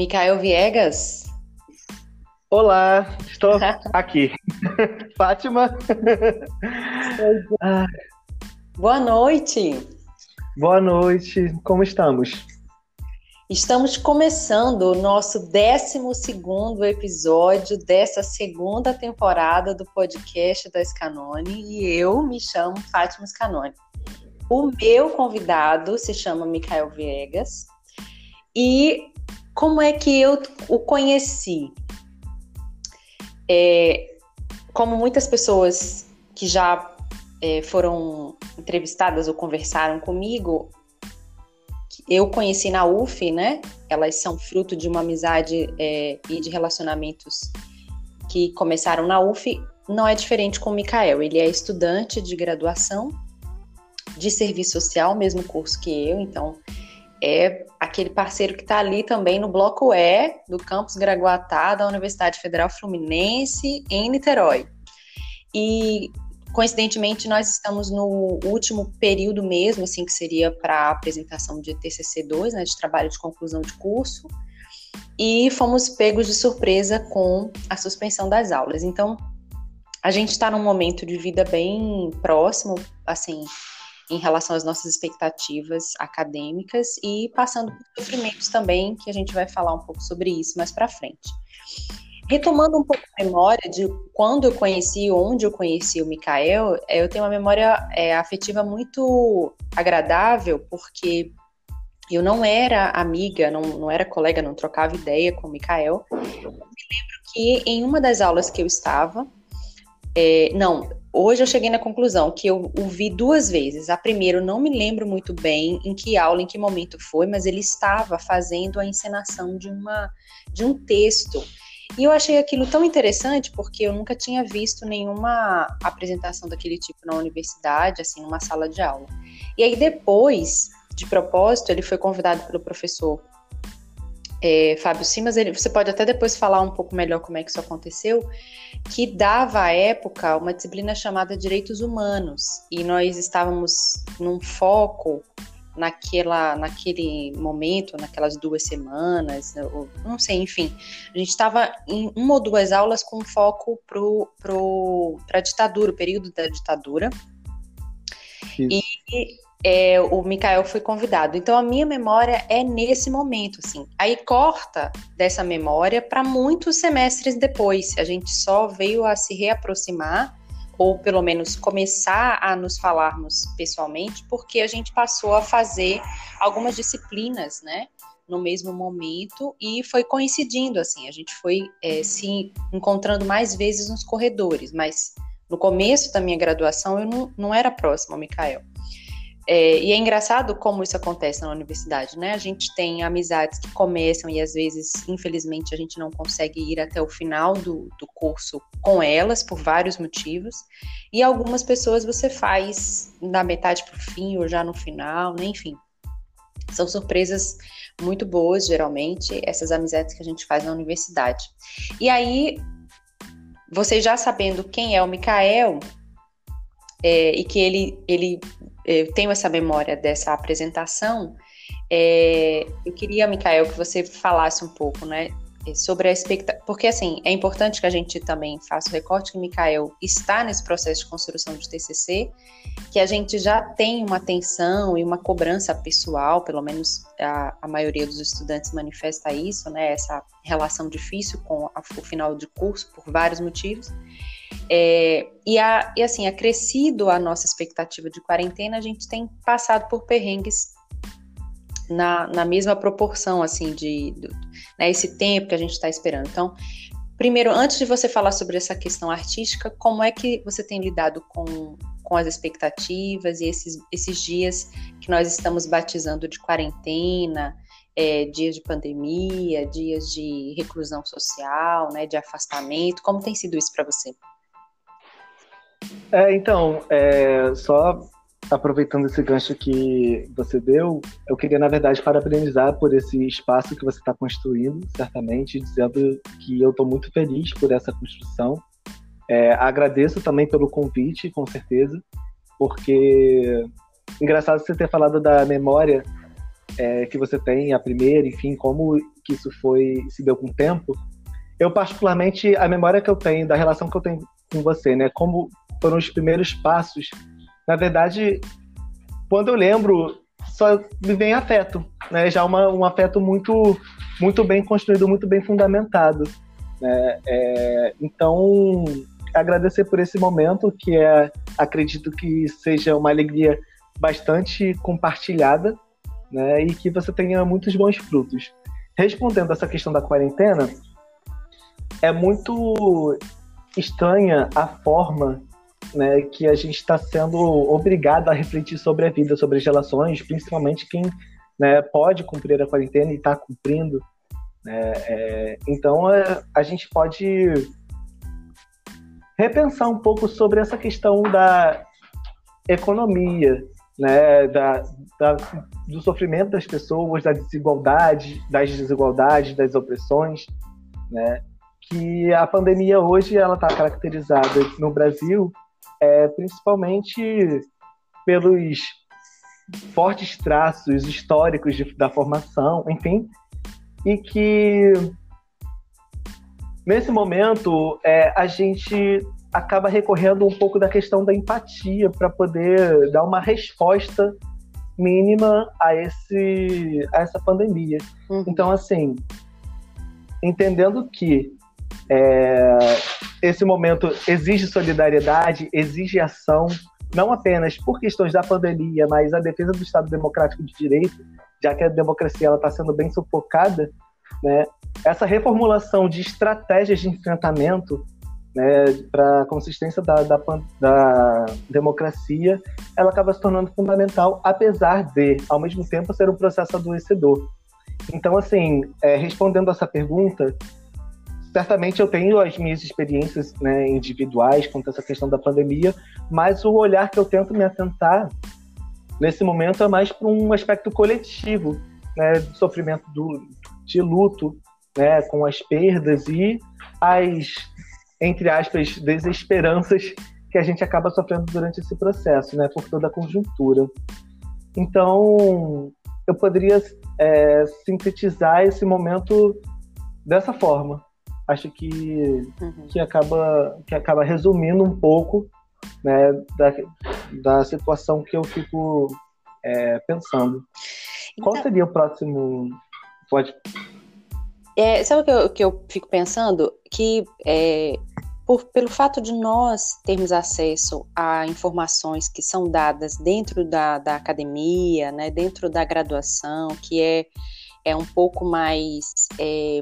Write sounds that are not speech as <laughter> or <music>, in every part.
Micael Viegas. Olá, estou <laughs> aqui. <laughs> Fátima. Boa noite. Boa noite, como estamos? Estamos começando o nosso 12 episódio dessa segunda temporada do podcast da Scanone e eu me chamo Fátima Scanone. O meu convidado se chama Micael Viegas e como é que eu o conheci? É, como muitas pessoas que já é, foram entrevistadas ou conversaram comigo, eu conheci na UF, né? Elas são fruto de uma amizade é, e de relacionamentos que começaram na UF. Não é diferente com o Mikael. Ele é estudante de graduação de serviço social, mesmo curso que eu, então é aquele parceiro que está ali também no bloco E do campus Graguatá da Universidade Federal Fluminense em Niterói. E coincidentemente nós estamos no último período mesmo, assim que seria para a apresentação de TCC2, né, de trabalho de conclusão de curso, e fomos pegos de surpresa com a suspensão das aulas. Então, a gente está num momento de vida bem próximo, assim, em relação às nossas expectativas acadêmicas e passando por sofrimentos também, que a gente vai falar um pouco sobre isso mais para frente. Retomando um pouco a memória de quando eu conheci, onde eu conheci o Mikael, é, eu tenho uma memória é, afetiva muito agradável, porque eu não era amiga, não, não era colega, não trocava ideia com o Mikael. Eu me lembro que em uma das aulas que eu estava, é, não, hoje eu cheguei na conclusão que eu o vi duas vezes. A primeira, eu não me lembro muito bem em que aula, em que momento foi, mas ele estava fazendo a encenação de, uma, de um texto. E eu achei aquilo tão interessante porque eu nunca tinha visto nenhuma apresentação daquele tipo na universidade, assim, numa sala de aula. E aí depois, de propósito, ele foi convidado pelo professor é, Fábio Simas, ele, você pode até depois falar um pouco melhor como é que isso aconteceu, que dava à época uma disciplina chamada Direitos Humanos, e nós estávamos num foco naquela, naquele momento, naquelas duas semanas, ou, não sei, enfim, a gente estava em uma ou duas aulas com foco para pro, a ditadura, o período da ditadura, Isso. e é, o Mikael foi convidado. Então a minha memória é nesse momento, assim. Aí corta dessa memória para muitos semestres depois. A gente só veio a se reaproximar ou pelo menos começar a nos falarmos pessoalmente, porque a gente passou a fazer algumas disciplinas, né? No mesmo momento e foi coincidindo assim. A gente foi é, se encontrando mais vezes nos corredores, mas no começo da minha graduação eu não, não era próxima ao Mikael. É, e é engraçado como isso acontece na universidade, né? A gente tem amizades que começam e às vezes, infelizmente, a gente não consegue ir até o final do, do curso com elas por vários motivos. E algumas pessoas você faz da metade para o fim ou já no final, né? enfim. São surpresas muito boas, geralmente, essas amizades que a gente faz na universidade. E aí, você já sabendo quem é o Mikael, é, e que ele, ele eu tenho essa memória dessa apresentação. É, eu queria, Mikael, que você falasse um pouco, né, sobre a expectativa, porque assim, é importante que a gente também faça o recorte que o Mikael está nesse processo de construção de TCC, que a gente já tem uma atenção e uma cobrança pessoal, pelo menos a, a maioria dos estudantes manifesta isso, né, essa relação difícil com a, o final de curso por vários motivos, é, e, a, e assim, acrescido a nossa expectativa de quarentena, a gente tem passado por perrengues na, na mesma proporção, assim, de, de né, esse tempo que a gente está esperando. Então, primeiro, antes de você falar sobre essa questão artística, como é que você tem lidado com, com as expectativas e esses, esses dias que nós estamos batizando de quarentena, é, dias de pandemia, dias de reclusão social, né, de afastamento? Como tem sido isso para você? É, então, é, só aproveitando esse gancho que você deu, eu queria, na verdade, parabenizar por esse espaço que você está construindo, certamente, dizendo que eu estou muito feliz por essa construção. É, agradeço também pelo convite, com certeza, porque engraçado você ter falado da memória é, que você tem, a primeira, enfim, como que isso foi se deu com o tempo, eu particularmente a memória que eu tenho da relação que eu tenho com você, né, como foram os primeiros passos, na verdade, quando eu lembro, só me vem afeto, né, já uma, um afeto muito muito bem construído, muito bem fundamentado, né, é, então agradecer por esse momento que é, acredito que seja uma alegria bastante compartilhada, né, e que você tenha muitos bons frutos. Respondendo essa questão da quarentena, é muito estranha a forma né, que a gente está sendo obrigado a refletir sobre a vida, sobre as relações, principalmente quem né, pode cumprir a quarentena e está cumprindo. Né, é, então, é, a gente pode repensar um pouco sobre essa questão da economia, né, da, da, do sofrimento das pessoas, da desigualdade, das desigualdades, das opressões, né, que a pandemia hoje ela está caracterizada no Brasil é, principalmente pelos fortes traços históricos de, da formação, enfim, e que nesse momento é, a gente acaba recorrendo um pouco da questão da empatia para poder dar uma resposta mínima a esse a essa pandemia. Uhum. Então, assim, entendendo que é, esse momento exige solidariedade, exige ação, não apenas por questões da pandemia, mas a defesa do Estado Democrático de Direito, já que a democracia está sendo bem sufocada, né? Essa reformulação de estratégias de enfrentamento né, para a consistência da, da, da, democracia, ela acaba se tornando fundamental, apesar de, ao mesmo tempo, ser um processo adoecedor. Então, assim, é, respondendo essa pergunta, certamente eu tenho as minhas experiências né, individuais quanto a essa questão da pandemia, mas o olhar que eu tento me atentar nesse momento é mais para um aspecto coletivo, né, do sofrimento do, de luto, né, com as perdas e as entre aspas, desesperanças que a gente acaba sofrendo durante esse processo, né, por toda a conjuntura. Então, eu poderia é, sintetizar esse momento dessa forma. Acho que, uhum. que, acaba, que acaba resumindo um pouco né, da, da situação que eu fico é, pensando. Qual então seria o próximo? Pode. É, sabe o que eu, que eu fico pensando? Que é, por, pelo fato de nós termos acesso a informações que são dadas dentro da, da academia, né, dentro da graduação, que é, é um pouco mais é,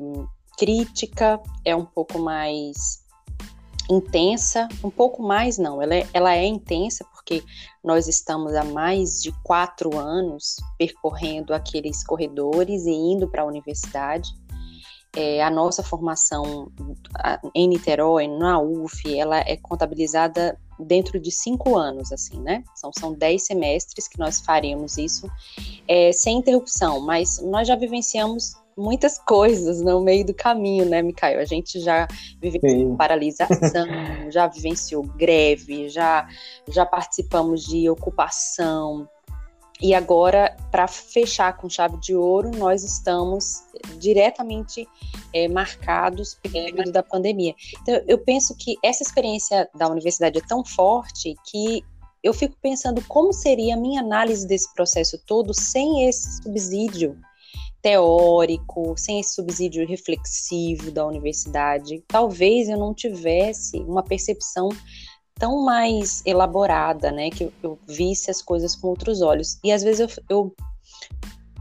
crítica, é um pouco mais intensa, um pouco mais não, ela é, ela é intensa porque nós estamos há mais de quatro anos percorrendo aqueles corredores e indo para a universidade é, a nossa formação em Niterói, na UF, ela é contabilizada dentro de cinco anos, assim, né? São, são dez semestres que nós faremos isso é, sem interrupção, mas nós já vivenciamos muitas coisas no meio do caminho, né, Micael? A gente já vivenciou Sim. paralisação, <laughs> já vivenciou greve, já, já participamos de ocupação, e agora, para fechar com chave de ouro, nós estamos diretamente é, marcados pelo período da pandemia. Então, eu penso que essa experiência da universidade é tão forte que eu fico pensando como seria a minha análise desse processo todo sem esse subsídio teórico, sem esse subsídio reflexivo da universidade. Talvez eu não tivesse uma percepção tão mais elaborada, né? Que eu, eu visse as coisas com outros olhos. E às vezes eu, eu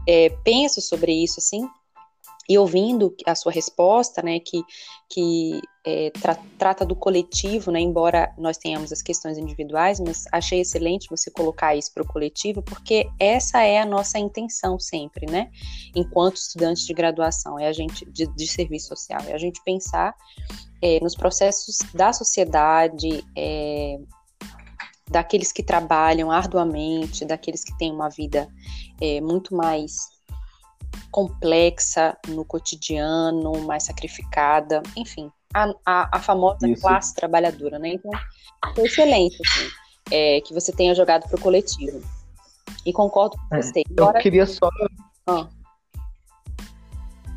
é, penso sobre isso, assim, e ouvindo a sua resposta, né, que, que é, tra trata do coletivo, né, embora nós tenhamos as questões individuais, mas achei excelente você colocar isso para o coletivo, porque essa é a nossa intenção sempre, né, enquanto estudantes de graduação, é a gente de, de serviço social, é a gente pensar é, nos processos da sociedade, é, daqueles que trabalham arduamente, daqueles que têm uma vida é, muito mais complexa no cotidiano, mais sacrificada, enfim, a, a, a famosa Isso. classe trabalhadora, né? Então, foi excelente, assim, é, que você tenha jogado para o coletivo. E concordo com é, você. Agora... Eu queria só. Ah.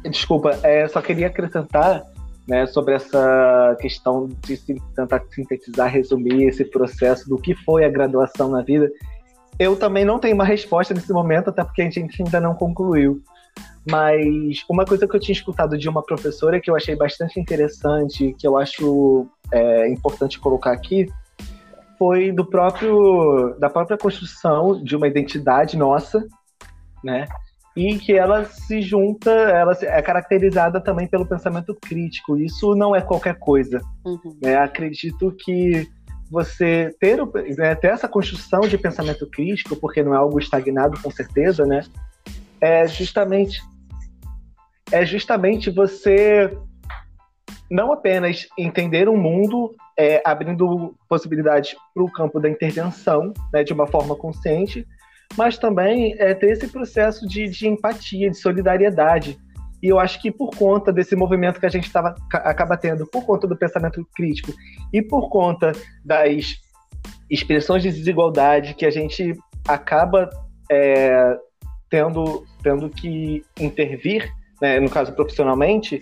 Desculpa, é, só queria acrescentar né, sobre essa questão de tentar sintetizar, resumir esse processo do que foi a graduação na vida. Eu também não tenho uma resposta nesse momento, até porque a gente ainda não concluiu. Mas uma coisa que eu tinha escutado de uma professora que eu achei bastante interessante, que eu acho é, importante colocar aqui, foi do próprio da própria construção de uma identidade nossa, né? E que ela se junta, ela é caracterizada também pelo pensamento crítico. Isso não é qualquer coisa. Uhum. Né? Acredito que você ter, né, ter essa construção de pensamento crítico, porque não é algo estagnado com certeza, né? É justamente é justamente você não apenas entender o mundo é, abrindo possibilidades para o campo da intervenção, né, de uma forma consciente, mas também é, ter esse processo de, de, empatia, de solidariedade. E eu acho que por conta desse movimento que a gente tava, acaba tendo, por conta do pensamento crítico e por conta das expressões de desigualdade que a gente acaba é, tendo, tendo que intervir, né, no caso profissionalmente,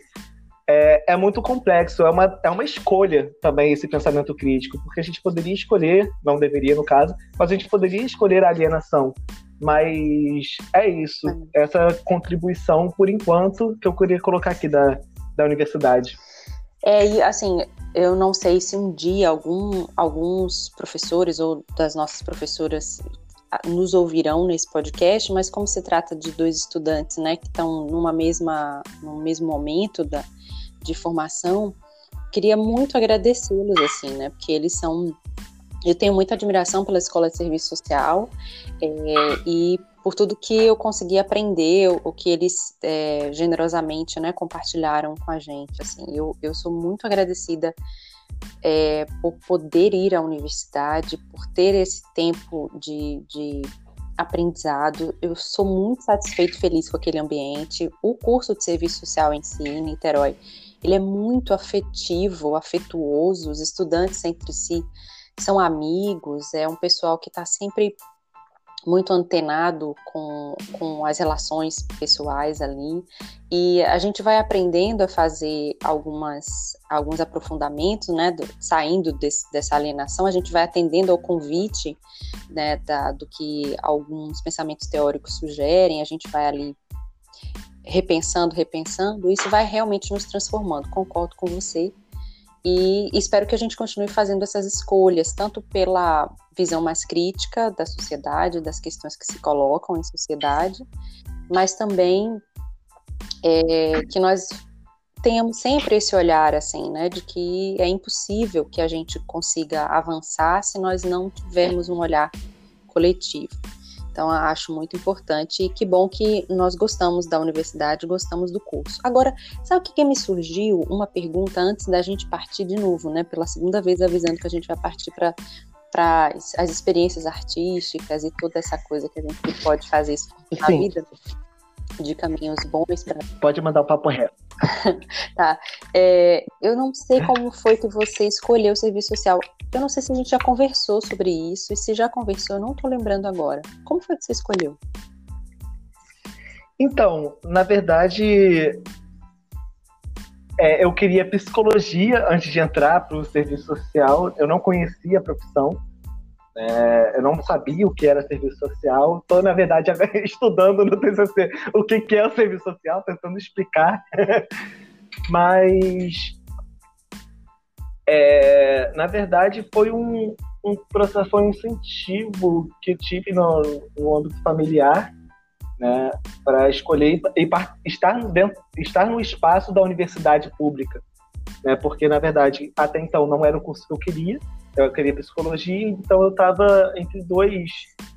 é, é, muito complexo, é uma, é uma escolha também esse pensamento crítico, porque a gente poderia escolher, não deveria no caso, mas a gente poderia escolher a alienação. Mas é isso, essa contribuição, por enquanto, que eu queria colocar aqui da, da universidade. É, e assim, eu não sei se um dia algum, alguns professores ou das nossas professoras nos ouvirão nesse podcast, mas como se trata de dois estudantes, né, que estão numa mesma, no mesmo momento da, de formação, queria muito agradecê-los, assim, né? Porque eles são. Eu tenho muita admiração pela Escola de Serviço Social é, e por tudo que eu consegui aprender, o, que eles é, generosamente né, compartilharam com a gente. Assim, eu, eu sou muito agradecida é, por poder ir à universidade, por ter esse tempo de, de aprendizado. Eu sou muito satisfeito e feliz com aquele ambiente. O curso de serviço social em si, em Niterói, ele é muito afetivo, afetuoso, os estudantes entre si são amigos, é um pessoal que está sempre muito antenado com, com as relações pessoais ali e a gente vai aprendendo a fazer algumas alguns aprofundamentos, né, do, saindo desse, dessa alienação, a gente vai atendendo ao convite, né, da, do que alguns pensamentos teóricos sugerem, a gente vai ali repensando, repensando, isso vai realmente nos transformando. Concordo com você. E espero que a gente continue fazendo essas escolhas, tanto pela visão mais crítica da sociedade, das questões que se colocam em sociedade, mas também é, que nós tenhamos sempre esse olhar assim, né, de que é impossível que a gente consiga avançar se nós não tivermos um olhar coletivo. Então, acho muito importante e que bom que nós gostamos da universidade, gostamos do curso. Agora, sabe o que, que me surgiu? Uma pergunta antes da gente partir de novo, né? Pela segunda vez avisando que a gente vai partir para para as experiências artísticas e toda essa coisa que a gente pode fazer na Sim. vida de caminhos bons para. <laughs> Pode mandar o papo reto. tá. É, eu não sei como foi que você escolheu o serviço social. Eu não sei se a gente já conversou sobre isso, e se já conversou, eu não estou lembrando agora. Como foi que você escolheu? Então, na verdade, é, eu queria psicologia antes de entrar para o serviço social. Eu não conhecia a profissão. É, eu não sabia o que era serviço social. Estou, na verdade, <laughs> estudando no TCC o que, que é o serviço social, tentando explicar. <laughs> Mas é, na verdade, foi um, um processo, foi um incentivo que eu tive no, no âmbito familiar, né, para escolher e, e estar, dentro, estar no espaço da universidade pública. Né, porque, na verdade, até então não era o curso que eu queria, eu queria psicologia, então eu estava entre dois,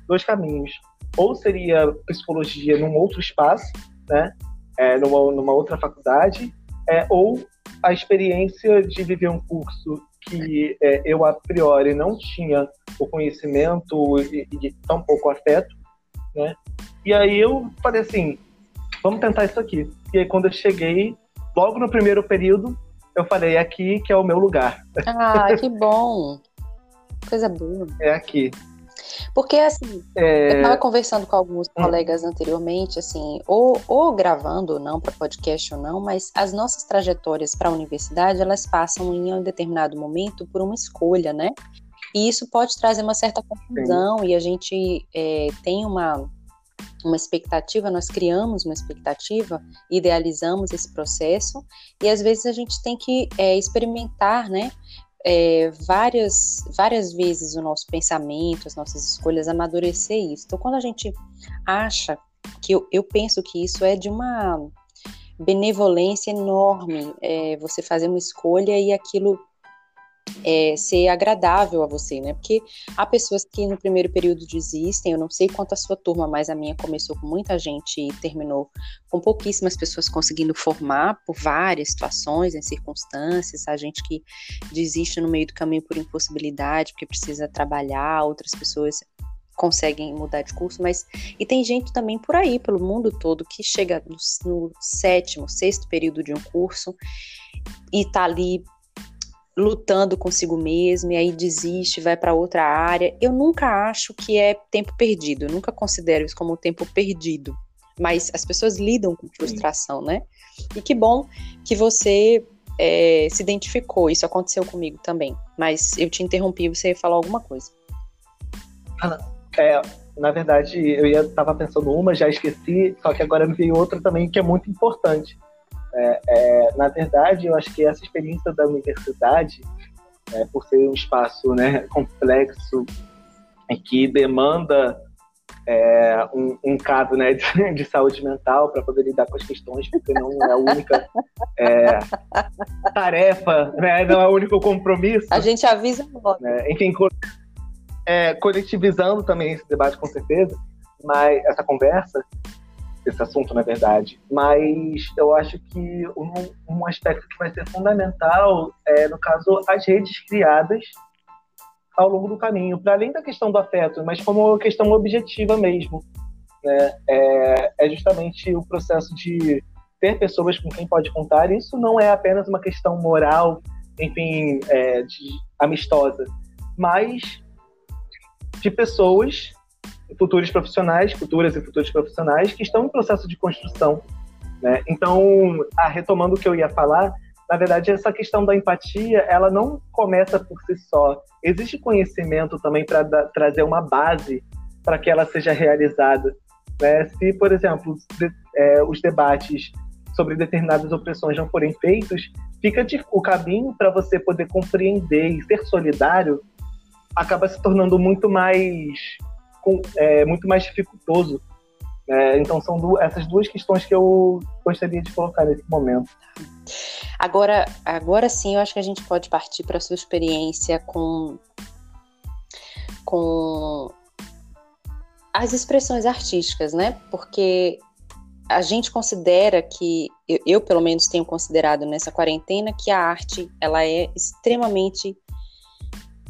dois caminhos. Ou seria psicologia num outro espaço, né, é, numa, numa outra faculdade, é, ou a experiência de viver um curso que é, eu a priori não tinha o conhecimento e, e tão pouco afeto, né? E aí eu falei assim, vamos tentar isso aqui. E aí quando eu cheguei, logo no primeiro período, eu falei, é aqui que é o meu lugar. Ah, que <laughs> bom! Coisa boa. É aqui. Porque, assim, é... eu estava conversando com alguns hum. colegas anteriormente, assim, ou, ou gravando ou não, para podcast ou não, mas as nossas trajetórias para a universidade, elas passam em um determinado momento por uma escolha, né? E isso pode trazer uma certa confusão Sim. e a gente é, tem uma, uma expectativa, nós criamos uma expectativa, idealizamos esse processo e às vezes a gente tem que é, experimentar, né? é, várias, várias vezes o nosso pensamento, as nossas escolhas, amadurecer isso. Então, quando a gente acha que eu, eu penso que isso é de uma benevolência enorme, é, você fazer uma escolha e aquilo é, ser agradável a você, né? Porque há pessoas que no primeiro período desistem, eu não sei quanto a sua turma, mas a minha começou com muita gente e terminou com pouquíssimas pessoas conseguindo formar por várias situações, em circunstâncias, a gente que desiste no meio do caminho por impossibilidade, porque precisa trabalhar, outras pessoas conseguem mudar de curso, mas e tem gente também por aí, pelo mundo todo, que chega no, no sétimo, sexto período de um curso e tá ali lutando consigo mesmo e aí desiste, vai para outra área. Eu nunca acho que é tempo perdido, eu nunca considero isso como tempo perdido. Mas as pessoas lidam com frustração, Sim. né? E que bom que você é, se identificou. Isso aconteceu comigo também. Mas eu te interrompi, você ia falar alguma coisa. Ah, é, na verdade, eu ia estava pensando uma, já esqueci, só que agora me veio outra também que é muito importante é, é, na verdade, eu acho que essa experiência da universidade, é, por ser um espaço né, complexo e que demanda é, um, um caso né, de, <laughs> de saúde mental para poder lidar com as questões, porque não é a única é, tarefa, né, não é o único compromisso. A gente avisa logo. Né, enfim, é, coletivizando também esse debate, com certeza, mas essa conversa, esse assunto, na verdade. Mas eu acho que um, um aspecto que vai ser fundamental é, no caso, as redes criadas ao longo do caminho, para além da questão do afeto, mas como questão objetiva mesmo. Né? É, é justamente o processo de ter pessoas com quem pode contar. Isso não é apenas uma questão moral, enfim, é, de, amistosa, mas de pessoas futuros profissionais, futuras e futuros profissionais que estão em processo de construção. Né? Então, ah, retomando o que eu ia falar, na verdade, essa questão da empatia, ela não começa por si só. Existe conhecimento também para trazer uma base para que ela seja realizada. Né? Se, por exemplo, de, é, os debates sobre determinadas opressões não forem feitos, fica de, o caminho para você poder compreender e ser solidário acaba se tornando muito mais com, é, muito mais dificultoso. É, então são du essas duas questões que eu gostaria de colocar nesse momento. Agora, agora sim, eu acho que a gente pode partir para a sua experiência com, com as expressões artísticas, né? Porque a gente considera que, eu, eu, pelo menos tenho considerado nessa quarentena, que a arte ela é extremamente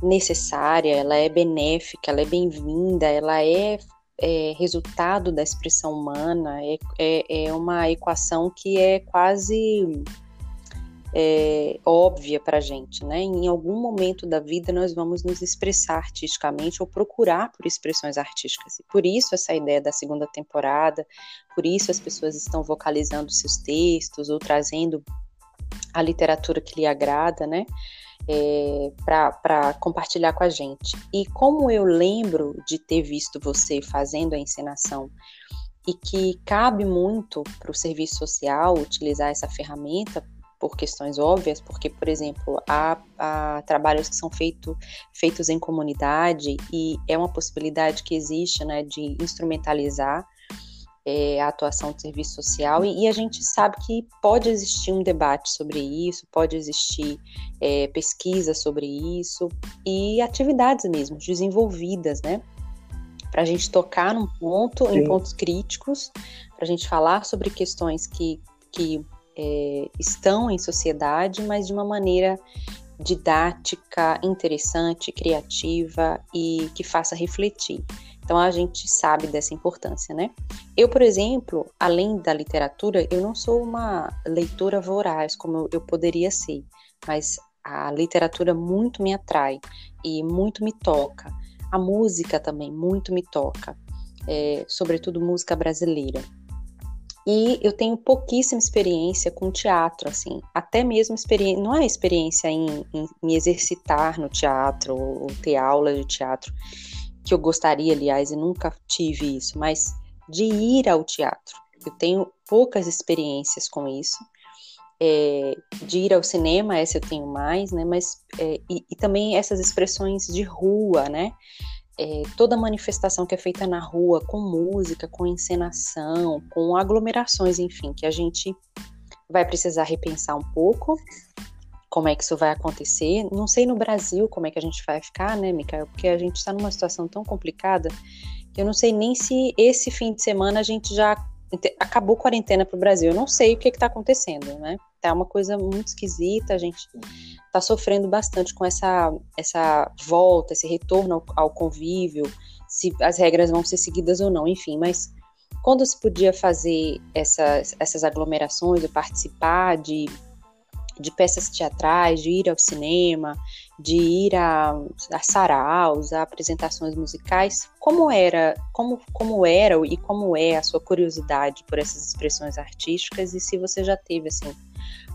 necessária, ela é benéfica, ela é bem-vinda, ela é, é, resultado da expressão humana, é, é, é uma equação que é quase é, óbvia para a gente, né? Em algum momento da vida nós vamos nos expressar artisticamente ou procurar por expressões artísticas. E por isso essa ideia da segunda temporada, por isso as pessoas estão vocalizando seus textos ou trazendo a literatura que lhe agrada, né? É, para compartilhar com a gente. E como eu lembro de ter visto você fazendo a encenação e que cabe muito para o serviço social utilizar essa ferramenta por questões óbvias, porque, por exemplo, há, há, trabalhos que são feito, feitos em comunidade e é uma possibilidade que existe né, de instrumentalizar é, a atuação do serviço social e, e, a gente sabe que pode existir um debate sobre isso, pode existir é, pesquisa sobre isso e atividades mesmo desenvolvidas, né? Para a gente tocar num ponto, Sim. em pontos críticos, para a gente falar sobre questões que, que é, estão em sociedade, mas de uma maneira didática, interessante, criativa e que faça refletir. Então a gente sabe dessa importância, né? Eu, por exemplo, além da literatura, eu não sou uma leitora voraz como eu poderia ser, mas a literatura muito me atrai e muito me toca. A música também muito me toca, é, sobretudo música brasileira. E eu tenho pouquíssima experiência com teatro, assim, até mesmo experiência, não é experiência em, em me exercitar no teatro ou ter aula de teatro, que eu gostaria, aliás, e nunca tive isso, mas de ir ao teatro. Eu tenho poucas experiências com isso. É, de ir ao cinema, essa eu tenho mais, né? Mas é, e, e, também essas expressões de rua, né? É, toda manifestação que é feita na rua, com música, com encenação, com aglomerações, enfim, que a gente vai precisar repensar um pouco como é que isso vai acontecer. Não sei no Brasil como é que a gente vai ficar, né, Micael? Porque a gente está numa situação tão complicada que eu não sei nem se esse fim de semana a gente já acabou a quarentena para o Brasil. Eu não sei o que está acontecendo, né? Tá uma coisa muito esquisita, a gente está sofrendo bastante com essa, essa volta, esse retorno ao, ao convívio, se as regras vão ser seguidas ou não, enfim, mas quando se podia fazer essas, essas aglomerações, ou participar de de peças teatrais, de ir ao cinema, de ir a, a saraus, a apresentações musicais, como era, como, como era e como é a sua curiosidade por essas expressões artísticas e se você já teve assim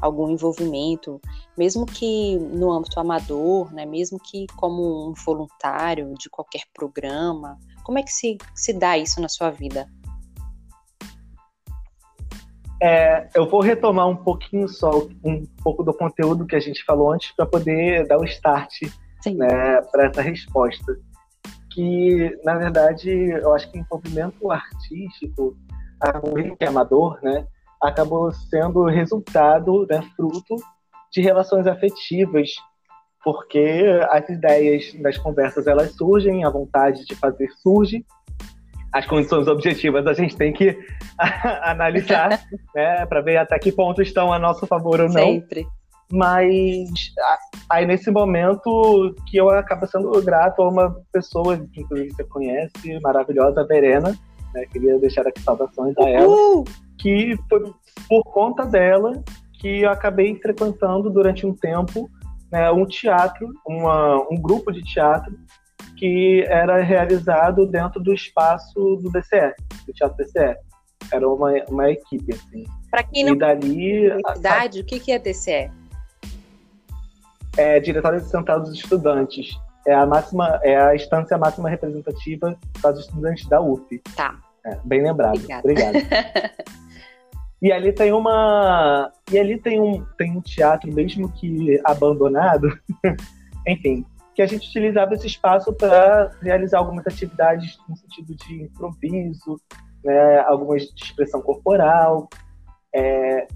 algum envolvimento, mesmo que no âmbito amador, né, mesmo que como um voluntário de qualquer programa, como é que se, se dá isso na sua vida? É, eu vou retomar um pouquinho só, um pouco do conteúdo que a gente falou antes, para poder dar o start né, para essa resposta. Que, na verdade, eu acho que o envolvimento artístico, que é amador, né, acabou sendo resultado, né, fruto de relações afetivas, porque as ideias das conversas elas surgem, a vontade de fazer surge, as condições objetivas a gente tem que <laughs> analisar, <laughs> né, para ver até que ponto estão a nosso favor ou não. Sempre. Mas aí nesse momento que eu acabo sendo grato a uma pessoa que inclusive você conhece, maravilhosa, Verena, né, queria deixar aqui saudações a ela, que foi por conta dela que eu acabei frequentando durante um tempo né, um teatro, uma, um grupo de teatro que era realizado dentro do espaço do DCE, do Teatro DCE. Era uma, uma equipe, assim. Para quem não e dali, cidade, a, o que é DCE? É Diretório Central dos Estudantes. É a máxima, é a instância máxima representativa dos estudantes da UF. Tá. É, bem lembrado. Obrigada. Obrigado. <laughs> E ali tem uma. E ali tem um, tem um teatro, mesmo que abandonado, <laughs> enfim, que a gente utilizava esse espaço para realizar algumas atividades no sentido de improviso, né, algumas de expressão corporal, é,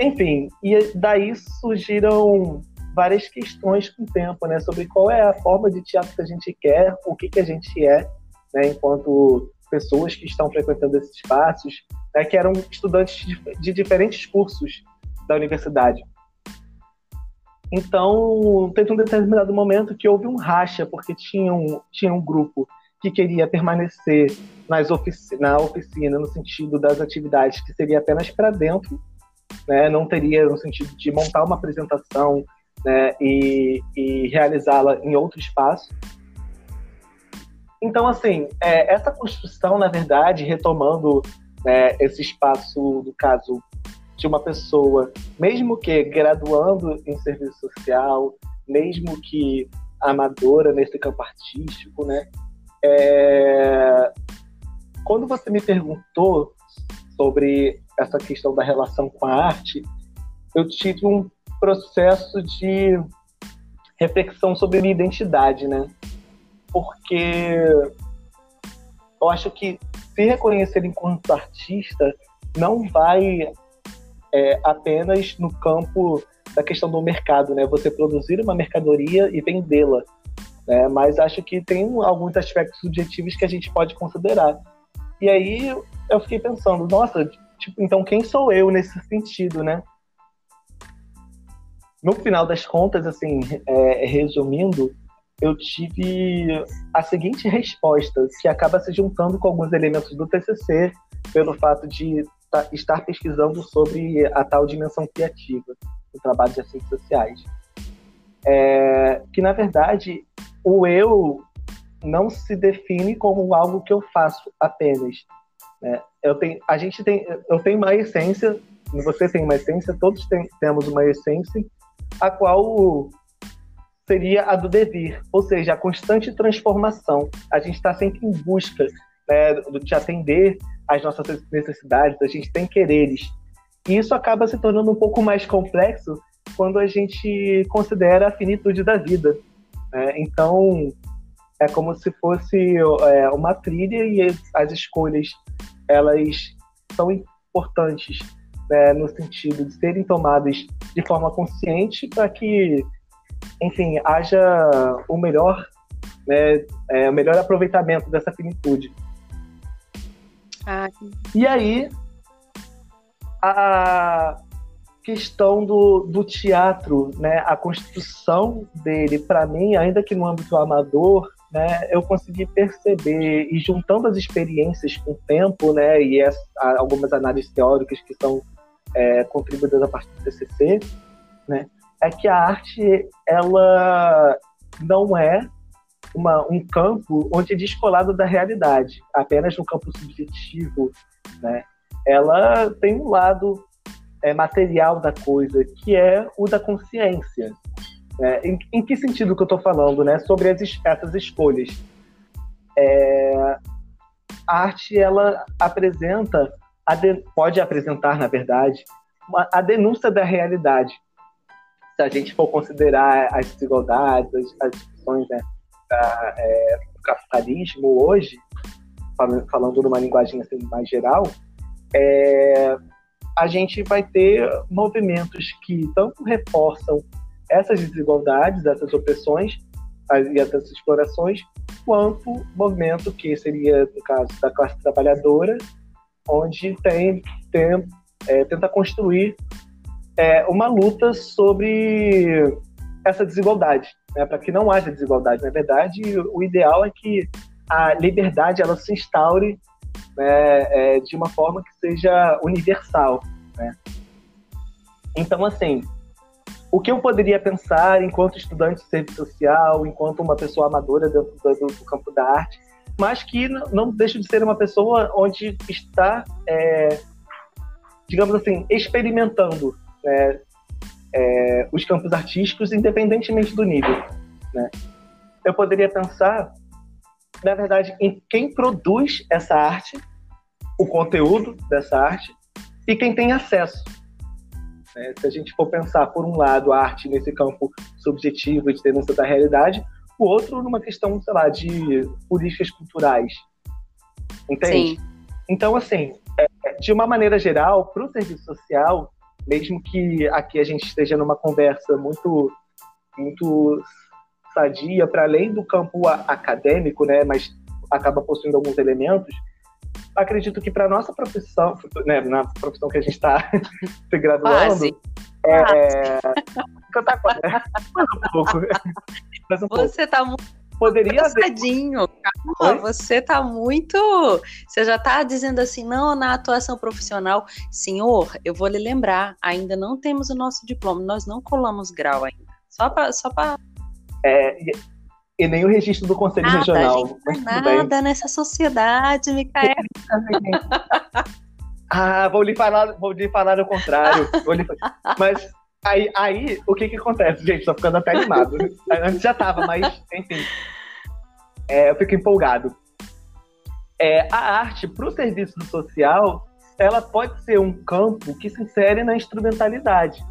enfim, e daí surgiram várias questões com o tempo, né, sobre qual é a forma de teatro que a gente quer, o que, que a gente é, né, enquanto pessoas que estão frequentando esses espaços, né, que eram estudantes de, de diferentes cursos da universidade. Então, teve um determinado momento que houve um racha, porque tinha um, tinha um grupo que queria permanecer nas ofici na oficina, no sentido das atividades que seria apenas para dentro, né? não teria no sentido de montar uma apresentação né? e, e realizá-la em outro espaço. Então, assim, é, essa construção, na verdade, retomando né, esse espaço, no caso, de uma pessoa, mesmo que graduando em serviço social, mesmo que amadora nesse campo artístico, né? É... Quando você me perguntou sobre essa questão da relação com a arte, eu tive um processo de reflexão sobre minha identidade, né? Porque eu acho que se reconhecer enquanto artista não vai é, apenas no campo da questão do mercado, né? Você produzir uma mercadoria e vendê-la. Né? Mas acho que tem alguns aspectos subjetivos que a gente pode considerar. E aí eu fiquei pensando, nossa, tipo, então quem sou eu nesse sentido, né? No final das contas, assim, é, resumindo, eu tive a seguinte resposta, que acaba se juntando com alguns elementos do TCC, pelo fato de estar pesquisando sobre a tal dimensão criativa do trabalho de ciências sociais. É, que, na verdade, o eu não se define como algo que eu faço apenas. Né? Eu tenho, a gente tem, eu tenho uma essência, você tem uma essência, todos tem, temos uma essência, a qual seria a do devir, ou seja, a constante transformação. A gente está sempre em busca né, de atender às nossas necessidades, a gente tem quereres. E isso acaba se tornando um pouco mais complexo quando a gente considera a finitude da vida. Né? Então, é como se fosse é, uma trilha e as escolhas elas são importantes né, no sentido de serem tomadas de forma consciente para que, enfim, haja o melhor, né, é, o melhor aproveitamento dessa finitude. Ah. E aí, a questão do, do teatro, né, a construção dele, para mim, ainda que no âmbito amador, né, eu consegui perceber e juntando as experiências com o tempo, né, e as, algumas análises teóricas que são é, contribuídas a partir do TCC, né, é que a arte ela não é uma, um campo onde é descolado da realidade, apenas um campo subjetivo, né? Ela tem um lado é, material da coisa, que é o da consciência, é, em, em, que sentido que eu estou falando, né? Sobre as, essas escolhas. É, a arte, ela apresenta, de, pode apresentar, na verdade, uma, a denúncia da realidade. Se a gente for considerar as desigualdades, as, as discussões né, da, é, do capitalismo hoje, falando numa linguagem assim, mais geral, é, a gente vai ter movimentos que tanto reforçam essas desigualdades, essas opressões e essas explorações, quanto movimento que seria, no caso, da classe trabalhadora, onde tem, tem é, tenta construir é, uma luta sobre essa desigualdade, né, para que não haja desigualdade. Na verdade, o ideal é que a liberdade ela se instaure né, é, de uma forma que seja universal. Né? Então, assim, o que eu poderia pensar enquanto estudante de serviço social, enquanto uma pessoa amadora dentro do, do campo da arte, mas que não deixa de ser uma pessoa onde está, é, digamos assim, experimentando né, é, os campos artísticos, independentemente do nível. Né? Eu poderia pensar, na verdade, em quem produz essa arte, o conteúdo dessa arte, e quem tem acesso. Né? Se a gente for pensar, por um lado, a arte nesse campo subjetivo de denúncia da realidade, o outro numa questão, sei lá, de políticas culturais. Entende? Sim. Então, assim, é, de uma maneira geral, para o serviço social, mesmo que aqui a gente esteja numa conversa muito, muito sadia, para além do campo acadêmico, né, mas acaba possuindo alguns elementos, acredito que para nossa profissão, né, na profissão que a gente está <laughs> se graduando, é, cantar com mais <laughs> um pouco. <laughs> Um você está muito poderia cansadinho. Calma, você está muito. Você já está dizendo assim, não, na atuação profissional. Senhor, eu vou lhe lembrar, ainda não temos o nosso diploma, nós não colamos grau ainda. Só para. Só pra... É, e nem o registro do Conselho nada, Regional. Gente, nada nessa sociedade, Micael. <laughs> ah, vou lhe falar, vou lhe falar o contrário. Lhe... Mas aí, aí, o que que acontece, gente? Tô ficando até animado. <laughs> Antes já tava, mas enfim. É, eu fico empolgado. É, a arte para o serviço social, ela pode ser um campo que se insere na instrumentalidade.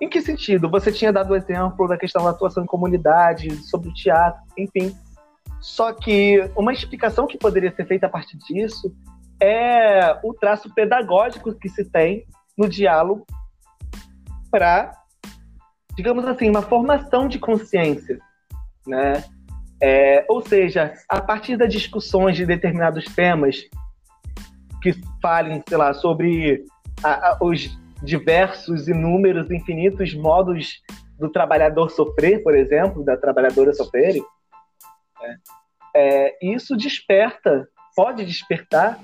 Em que sentido? Você tinha dado o exemplo da questão da atuação em comunidade, sobre o teatro, enfim. Só que uma explicação que poderia ser feita a partir disso é o traço pedagógico que se tem no diálogo para, digamos assim, uma formação de consciência, né? É, ou seja, a partir das discussões de determinados temas que falem, sei lá, sobre a, a, os diversos, inúmeros, infinitos modos do trabalhador sofrer, por exemplo, da trabalhadora sofrer, né? é, isso desperta, pode despertar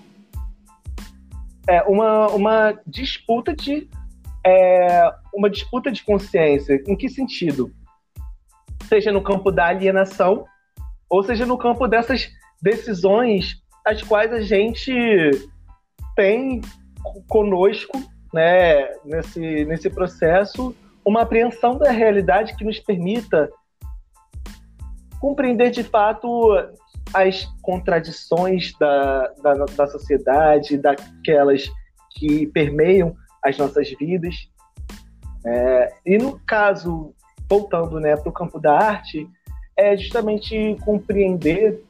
é, uma, uma disputa de é, uma disputa de consciência. Em que sentido? Seja no campo da alienação, ou seja no campo dessas decisões as quais a gente tem conosco, né, nesse, nesse processo, uma apreensão da realidade que nos permita compreender de fato as contradições da, da, da sociedade, daquelas que permeiam as nossas vidas. É, e no caso, voltando né, para o campo da arte, é justamente compreender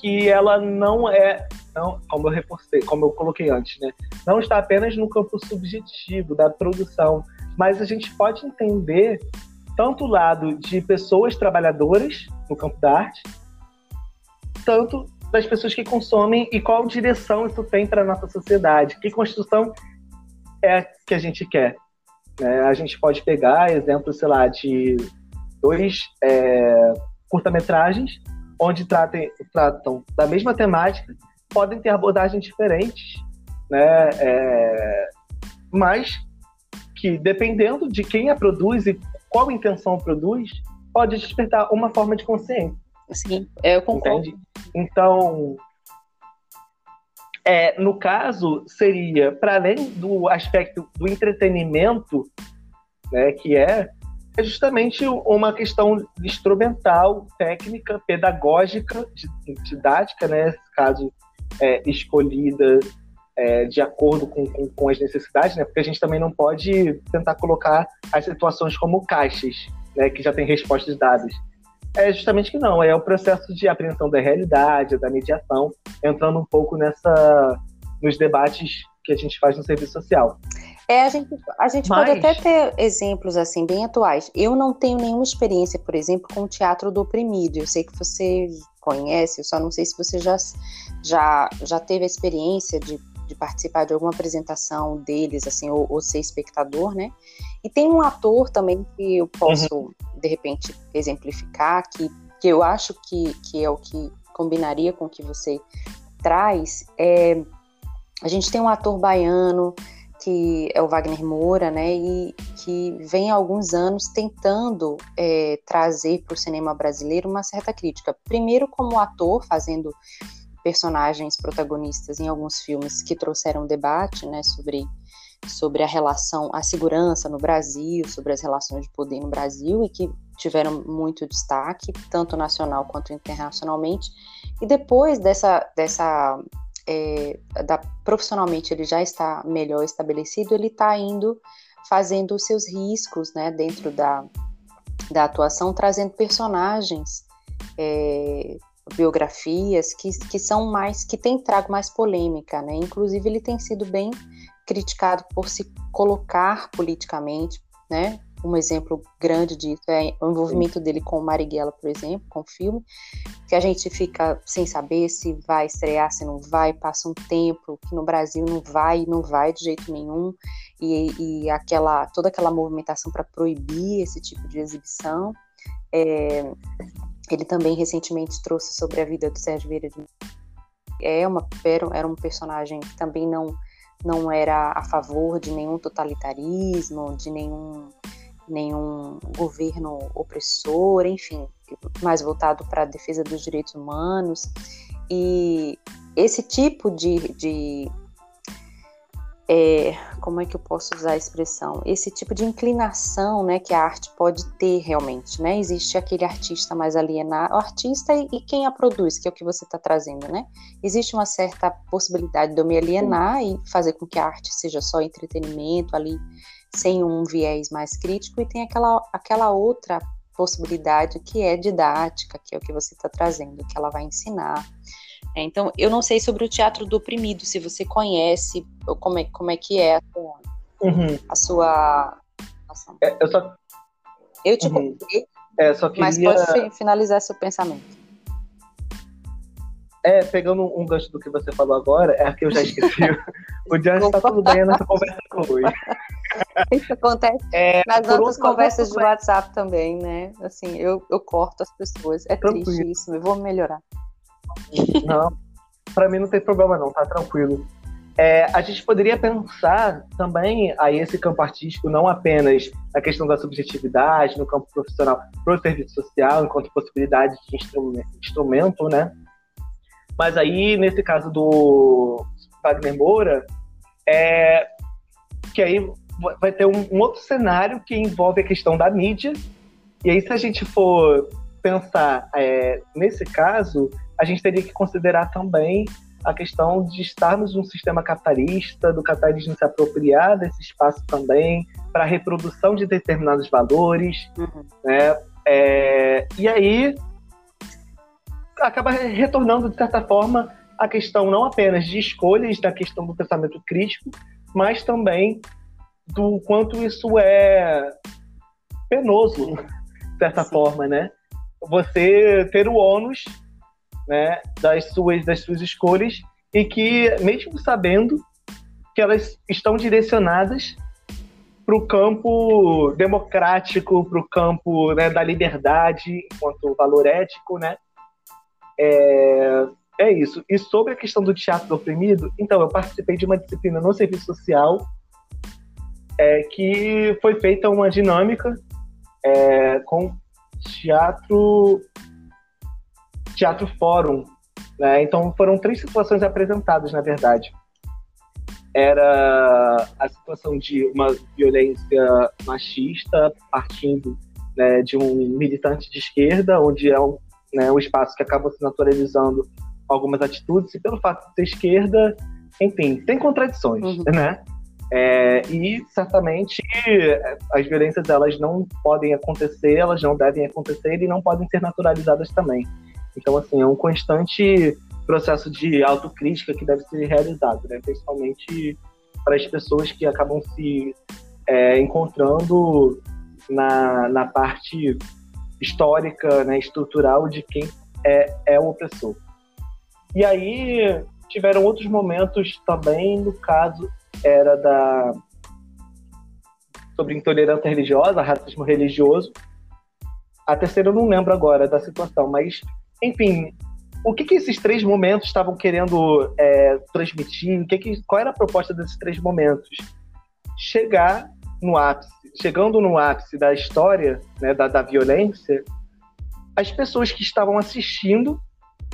que ela não é, não, como eu reforcei, como eu coloquei antes, né, não está apenas no campo subjetivo da produção, mas a gente pode entender tanto o lado de pessoas trabalhadoras no campo da arte, tanto das pessoas que consomem e qual direção isso tem para a nossa sociedade, que construção é que a gente quer. É, a gente pode pegar exemplos, sei lá, de dois é, curta-metragens onde tratem, tratam da mesma temática, podem ter abordagens diferentes, né? É, mas que dependendo de quem a produz e qual intenção produz, pode despertar uma forma de consciência. Sim, eu concordo. Entende? Então, é, no caso, seria, para além do aspecto do entretenimento, né, que é, é justamente uma questão instrumental, técnica, pedagógica, didática, né, nesse caso, é, escolhida é, de acordo com, com, com, as necessidades, né? Porque a gente também não pode tentar colocar as situações como caixas, né? Que já tem respostas dadas. É justamente que não, é o processo de apreensão da realidade, da mediação, entrando um pouco nessa nos debates que a gente faz no serviço social. É, a gente, a gente Mas... pode até ter exemplos assim bem atuais. Eu não tenho nenhuma experiência, por exemplo, com o teatro do oprimido. Eu sei que você conhece, eu só não sei se você já, já, já teve a experiência de de participar de alguma apresentação deles, assim, ou, ou, ser espectador, né? E tem um ator também que eu posso, uhum. de repente, exemplificar, que, que eu acho que, que é o que combinaria com o que você traz. É, a gente tem um ator baiano, que é o Wagner Moura, né, e que vem há alguns anos tentando é, trazer para o cinema brasileiro uma certa crítica. Primeiro como ator, fazendo personagens protagonistas em alguns filmes que trouxeram debate, né, sobre sobre a relação, a segurança no Brasil, sobre as relações de poder no Brasil e que tiveram muito destaque, tanto nacional quanto internacionalmente. E depois dessa, dessa é, da, profissionalmente ele já está melhor estabelecido, ele está indo fazendo os seus riscos, né, dentro da, da atuação, trazendo personagens é, biografias que, que são mais que tem trago mais polêmica, né? Inclusive ele tem sido bem criticado por se colocar politicamente, né? Um exemplo grande disso é o envolvimento dele com Marighella, por exemplo, com o filme, que a gente fica sem saber se vai estrear, se não vai, passa um tempo que no Brasil não vai, não vai de jeito nenhum, e, e aquela toda aquela movimentação para proibir esse tipo de exibição. É, ele também recentemente trouxe sobre a vida do Sérgio Vieira de é uma era um personagem que também não não era a favor de nenhum totalitarismo, de nenhum nenhum governo opressor, enfim, mais voltado para a defesa dos direitos humanos. E esse tipo de, de é, como é que eu posso usar a expressão? Esse tipo de inclinação, né, que a arte pode ter realmente, né? Existe aquele artista mais alienado, o artista e, e quem a produz, que é o que você está trazendo, né? Existe uma certa possibilidade de eu me alienar e fazer com que a arte seja só entretenimento ali, sem um viés mais crítico, e tem aquela, aquela outra possibilidade que é didática, que é o que você está trazendo, que ela vai ensinar, então, eu não sei sobre o teatro do oprimido, se você conhece, ou como é, como é que é a sua. Uhum. A sua é, eu só. Eu te uhum. é, só queria... Mas pode finalizar seu pensamento. É, pegando um gancho do que você falou agora, é que eu já esqueci. <laughs> o Diante está tudo bem nessa conversa hoje. Isso acontece é, nas outras conversas de WhatsApp também, né? Assim, eu, eu corto as pessoas. É Tranquilo. triste isso, eu vou melhorar. <laughs> Não, pra mim não tem problema não, tá tranquilo. é, a gente poderia pensar também aí esse campo artístico não apenas na questão da subjetividade, no campo profissional, para o serviço social, enquanto possibilidade de instrumento, né? Mas aí, nesse caso do Wagner Moura, é, que aí vai ter um, um outro cenário que envolve a questão da mídia. E aí, se a gente for pensar é, nesse caso, a gente teria que considerar também a questão de estarmos num sistema capitalista, do capitalismo se apropriar desse espaço também para a reprodução de determinados valores, uhum. né? É, e aí acaba retornando de certa forma a questão não apenas de escolhas da questão do pensamento crítico, mas também do quanto isso é penoso, de certa Sim. forma, né? Você ter o ônus né, das, suas, das suas escolhas e que, mesmo sabendo que elas estão direcionadas para o campo democrático, para o campo né, da liberdade enquanto valor ético, né? É, é isso. E sobre a questão do teatro do oprimido, então, eu participei de uma disciplina no serviço social é, que foi feita uma dinâmica é, com teatro teatro fórum. Né? Então foram três situações apresentadas, na verdade. Era a situação de uma violência machista partindo né, de um militante de esquerda, onde é um, né, um espaço que acaba se naturalizando algumas atitudes, e pelo fato de ser esquerda, enfim, tem contradições, uhum. né? É, e certamente as violências elas não podem acontecer, elas não devem acontecer e não podem ser naturalizadas também. Então, assim, é um constante processo de autocrítica que deve ser realizado, né? principalmente para as pessoas que acabam se é, encontrando na, na parte histórica, né, estrutural de quem é, é o opressor. E aí tiveram outros momentos também, no caso era da sobre intolerância religiosa, racismo religioso. A terceira eu não lembro agora da situação, mas enfim, o que, que esses três momentos estavam querendo é, transmitir? O que que, qual era a proposta desses três momentos? Chegar no ápice, chegando no ápice da história, né, da, da violência, as pessoas que estavam assistindo,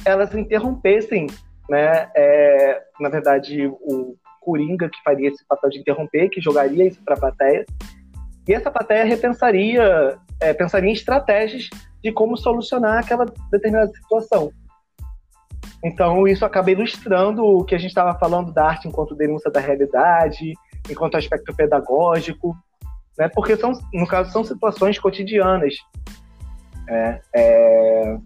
elas interrompessem, né, é, na verdade, o Coringa que faria esse papel de interromper, que jogaria isso para a plateia, e essa plateia repensaria, é, pensaria em estratégias de como solucionar aquela determinada situação. Então, isso acaba ilustrando o que a gente estava falando da arte enquanto denúncia da realidade, enquanto aspecto pedagógico, né? porque, são, no caso, são situações cotidianas. É, é...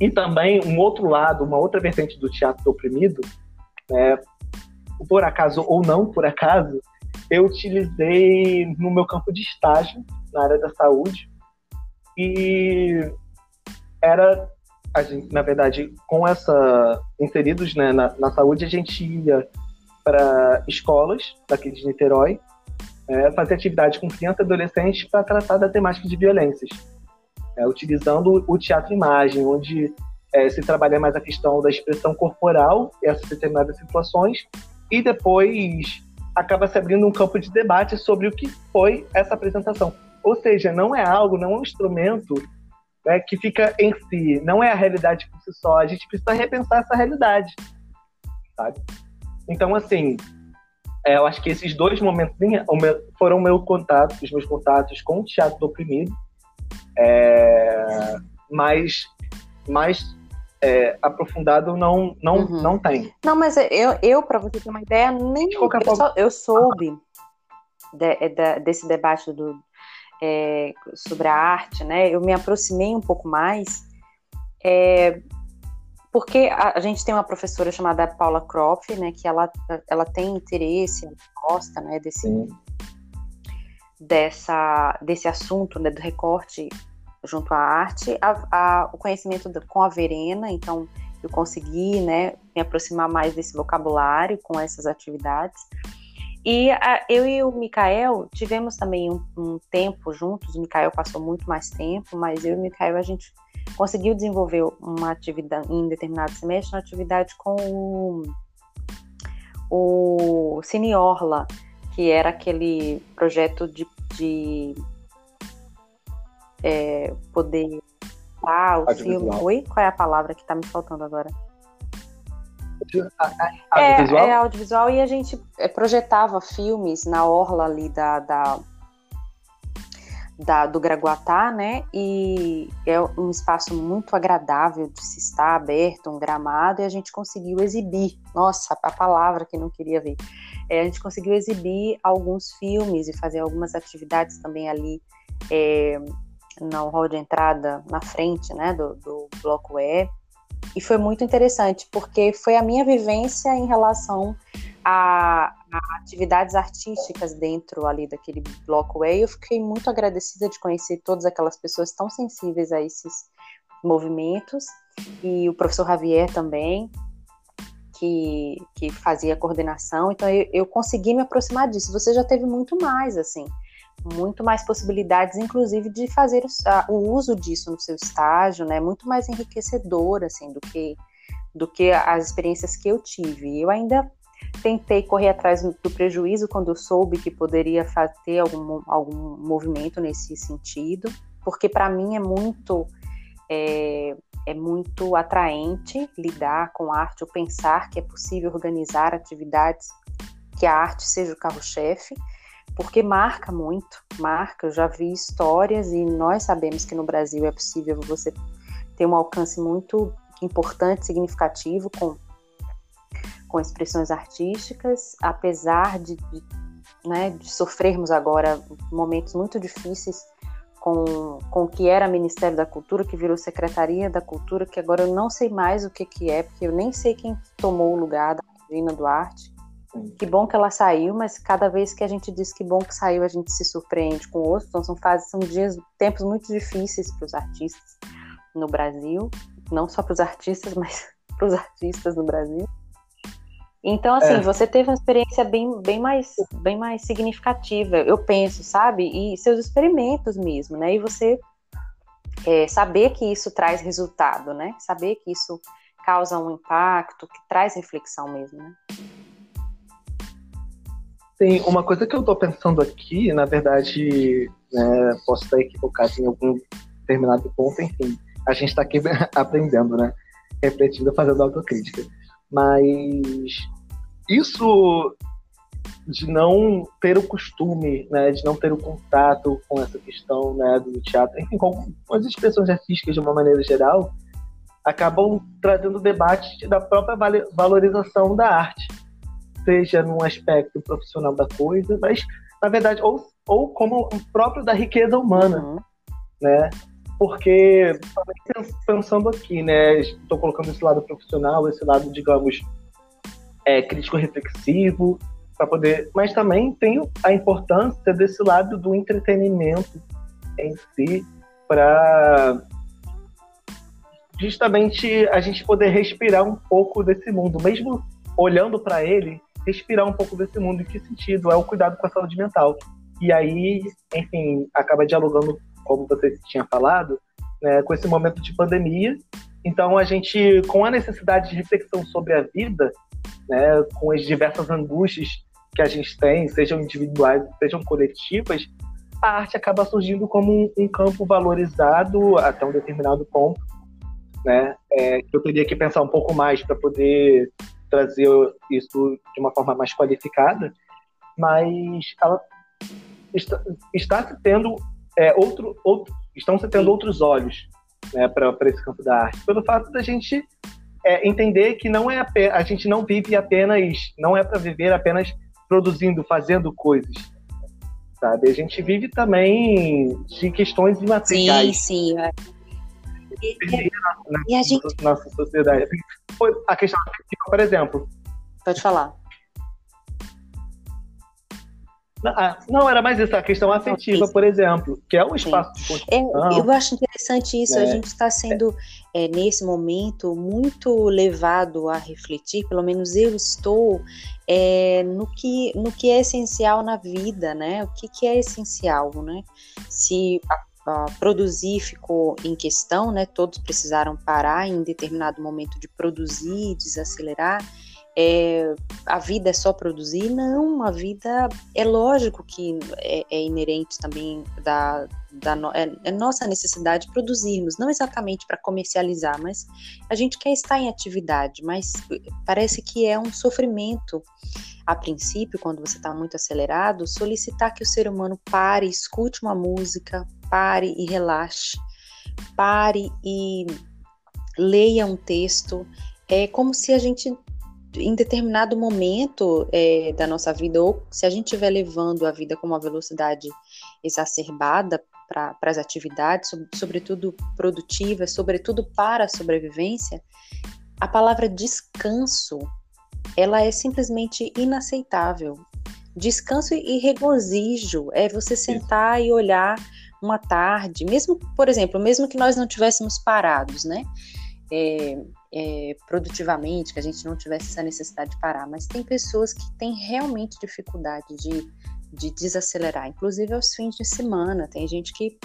E também, um outro lado, uma outra vertente do teatro do oprimido, né? por acaso ou não por acaso, eu utilizei no meu campo de estágio, na área da saúde, e era, a gente, na verdade, com essa inseridos né, na, na saúde, a gente ia para escolas daqui de Niterói é, fazer atividade com crianças e adolescentes para tratar da temática de violências, é, utilizando o teatro-imagem, onde é, se trabalha mais a questão da expressão corporal essas determinadas situações e depois acaba se abrindo um campo de debate sobre o que foi essa apresentação. Ou seja, não é algo, não é um instrumento né, que fica em si, não é a realidade por si só. A gente precisa repensar essa realidade, sabe? Então, assim, é, eu acho que esses dois momentos foram meu contato, os meus contatos com o teatro do oprimido, é, mas mais é, aprofundado não não uhum. não tem. Não, mas eu, eu para você ter uma ideia, nem eu, forma... só, eu soube de, de, desse debate do, é, sobre a arte, né, eu me aproximei um pouco mais, é, porque a, a, gente tem uma professora chamada Paula Kropf, né, que ela, ela tem interesse, gosta, né, desse, dessa, desse assunto, né, do recorte junto à arte, a, a, o conhecimento do, com a Verena, então eu consegui, né, me aproximar mais desse vocabulário com essas atividades. E a, eu e o Mikael tivemos também um, um, tempo juntos. O Mikael passou muito mais tempo, mas eu e o Mikael a gente conseguiu desenvolver uma atividade em determinado semestre, uma atividade com o, o Cine Orla, que era aquele projeto de, de é, poder ah, o filme. Oi? Qual é a palavra que está me faltando agora? Audiovisual? É, é audiovisual e a gente é, projetava filmes na orla ali da, da, da, do Graguatá, né? E é um espaço muito agradável de se estar aberto, um gramado, e a gente conseguiu exibir. Nossa, a palavra que não queria ver. É, a gente conseguiu exibir alguns filmes e fazer algumas atividades também ali é, no hall de entrada, na frente, né, do, do bloco E. E foi muito interessante, porque foi a minha vivência em relação a, a, atividades artísticas dentro ali daquele bloco E. Eu fiquei muito agradecida de conhecer todas aquelas pessoas tão sensíveis a esses movimentos. E o professor Javier também, que, que fazia coordenação. Então eu, eu consegui me aproximar disso. Você já teve muito mais, assim muito mais possibilidades, inclusive, de fazer o, o, uso disso no seu estágio, né? Muito mais enriquecedor, assim, do que, do que as experiências que eu tive. Eu ainda tentei correr atrás do prejuízo quando eu soube que poderia ter algum, algum movimento nesse sentido, porque para mim é muito é, é muito atraente lidar com arte ou pensar que é possível organizar atividades que a arte seja o carro-chefe porque marca muito, marca. Eu já vi histórias e nós sabemos que no Brasil é possível você ter um alcance muito importante, significativo com, com expressões artísticas, apesar de, de, né, de sofrermos agora momentos muito difíceis com, com o que era Ministério da Cultura, que virou Secretaria da Cultura, que agora eu não sei mais o que, que é, porque eu nem sei quem tomou o lugar da Regina Duarte. Que bom que ela saiu, mas cada vez que a gente diz que bom que saiu, a gente se surpreende com outro. Então são fases, são dias, tempos muito difíceis para os artistas no Brasil, não só para os artistas, <laughs> mas para os artistas no Brasil. Então, assim, é. você teve uma experiência bem, bem, mais, bem mais significativa, eu penso, sabe? E seus experimentos mesmo, né? E você é, saber que isso traz resultado, né? Saber que isso causa um impacto, que traz reflexão mesmo, né? Tem uma coisa que eu estou pensando aqui, na verdade, né, posso estar equivocado em algum determinado ponto, enfim, a gente está aqui <laughs> aprendendo, né? Refletindo, fazendo autocrítica. Mas isso de não ter o costume, né, de não ter o contato com essa questão né, do teatro, enfim, com as expressões artísticas de uma maneira geral, acabam trazendo debate da própria valorização da arte seja num aspecto profissional da coisa, mas na verdade ou, ou como o próprio da riqueza humana, uhum. né? Porque pensando aqui, né, estou colocando esse lado profissional, esse lado, digamos, é, crítico reflexivo, para poder, mas também tem a importância desse lado do entretenimento em si para justamente a gente poder respirar um pouco desse mundo, mesmo olhando para ele respirar um pouco desse mundo. Em que sentido? É o cuidado com a saúde mental. E aí, enfim, acaba dialogando, como você tinha falado, né, com esse momento de pandemia. Então, a gente, com a necessidade de reflexão sobre a vida, né, com as diversas angústias que a gente tem, sejam individuais, sejam coletivas, a arte acaba surgindo como um, um campo valorizado até um determinado ponto, né? É, eu teria que pensar um pouco mais para poder trazer isso de uma forma mais qualificada, mas ela está, está se tendo é, outro, outro, estão se tendo outros olhos né, para esse campo da arte, pelo fato da gente é, entender que não é a, a gente não vive apenas, não é para viver apenas produzindo, fazendo coisas, sabe? A gente vive também de questões imateriais. Sim, sim. É. E, e a gente... nossa sociedade a questão afetiva, por exemplo. Pode falar. Não, era mais isso, a questão afetiva, por exemplo, que é um espaço Sim. de é, Eu acho interessante isso, é. a gente está sendo, é, nesse momento, muito levado a refletir, pelo menos eu estou, é, no, que, no que é essencial na vida, né? O que, que é essencial, né? Se a uh, produzir ficou em questão, né? Todos precisaram parar em determinado momento de produzir, desacelerar. é, a vida é só produzir? Não, a vida é lógico que é, é inerente também da, da no, é, é, nossa necessidade de produzirmos, não exatamente para comercializar, mas a gente quer estar em atividade, mas parece que é um sofrimento a princípio, quando você está muito acelerado, solicitar que o ser humano pare, escute uma música, pare e relaxe, pare e leia um texto. É como se a gente em determinado momento é, da nossa vida, ou se a gente estiver levando a vida com uma velocidade exacerbada para as atividades, sobretudo produtivas, sobretudo para a sobrevivência, a palavra descanso ela é simplesmente inaceitável. Descanso e regozijo é você sentar e olhar uma tarde, mesmo, por exemplo, mesmo que nós não tivéssemos parados, né? É, é, produtivamente, que a gente não tivesse essa necessidade de parar, mas tem pessoas que têm realmente dificuldade de, de desacelerar, inclusive aos fins de semana. Tem gente que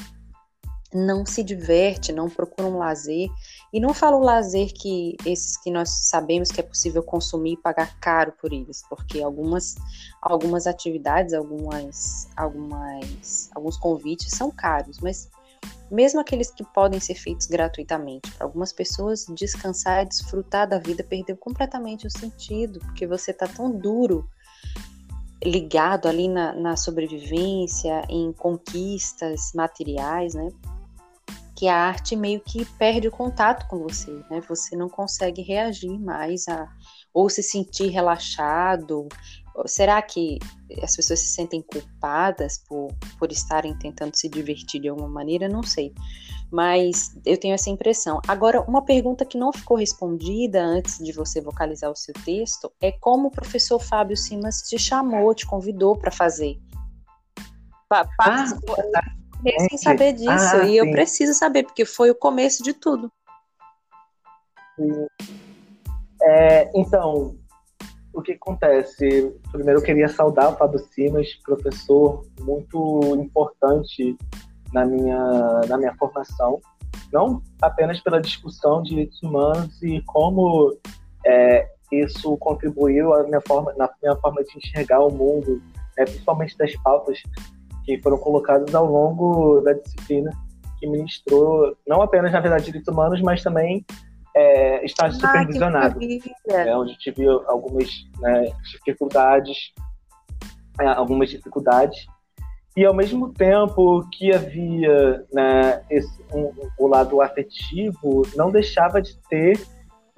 não se diverte, não procura um lazer. E não falo lazer que esses que nós sabemos que é possível consumir e pagar caro por eles, porque algumas, algumas atividades, algumas, algumas, alguns convites são caros, mas mesmo aqueles que podem ser feitos gratuitamente. Para algumas pessoas, descansar e desfrutar da vida perdeu completamente o sentido, porque você está tão duro, ligado ali na, na sobrevivência, em conquistas materiais, né? Que a arte meio que perde o contato com você, né? Você não consegue reagir mais a ou se sentir relaxado, Será que as pessoas se sentem culpadas por, por estarem tentando se divertir de alguma maneira? Não sei. Mas eu tenho essa impressão. Agora, uma pergunta que não ficou respondida antes de você vocalizar o seu texto é como o professor Fábio Simas te chamou, te convidou para fazer. Pa ah, sem saber disso. Ah, e sim. eu preciso saber, porque foi o começo de tudo. É, então, o que acontece? Primeiro eu queria saudar o Fábio Simas, professor muito importante na minha, na minha formação, não apenas pela discussão de direitos humanos e como é, isso contribuiu minha forma, na minha forma de enxergar o mundo, né, principalmente das pautas que foram colocadas ao longo da disciplina que ministrou, não apenas, na verdade, direitos humanos, mas também é, estágio ah, supervisionado, é, onde tive algumas né, dificuldades, é, algumas dificuldades, e ao mesmo tempo que havia né, esse, um, o lado afetivo, não deixava de ter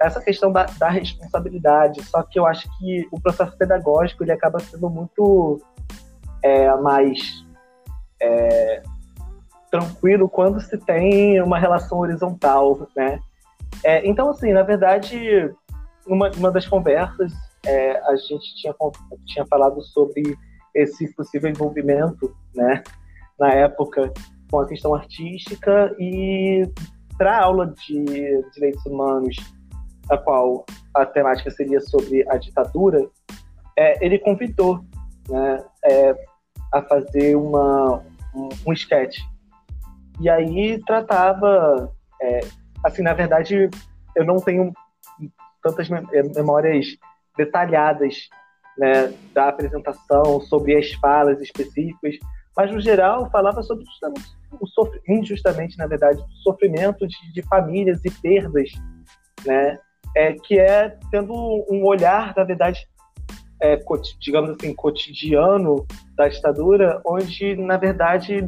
essa questão da, da, responsabilidade. Só que eu acho que o processo pedagógico ele acaba sendo muito é, mais é, tranquilo quando se tem uma relação horizontal, né? É, então, assim, na verdade, uma, uma das conversas, é, a gente tinha, tinha falado sobre esse possível envolvimento, né, na época, com a questão artística e para a aula de direitos humanos, a qual a temática seria sobre a ditadura, é, ele convidou né, é, a fazer uma, um, um sketch. E aí tratava é, assim, na verdade, eu não tenho tantas eh, memórias detalhadas né, da apresentação, sobre as falas específicas, mas no geral falava sobre o sofrimento, injustamente, na verdade, o sofrimento de, de, famílias e perdas, né, é, que é tendo um olhar, na verdade, é, digamos assim, cotidiano da ditadura, onde, na verdade,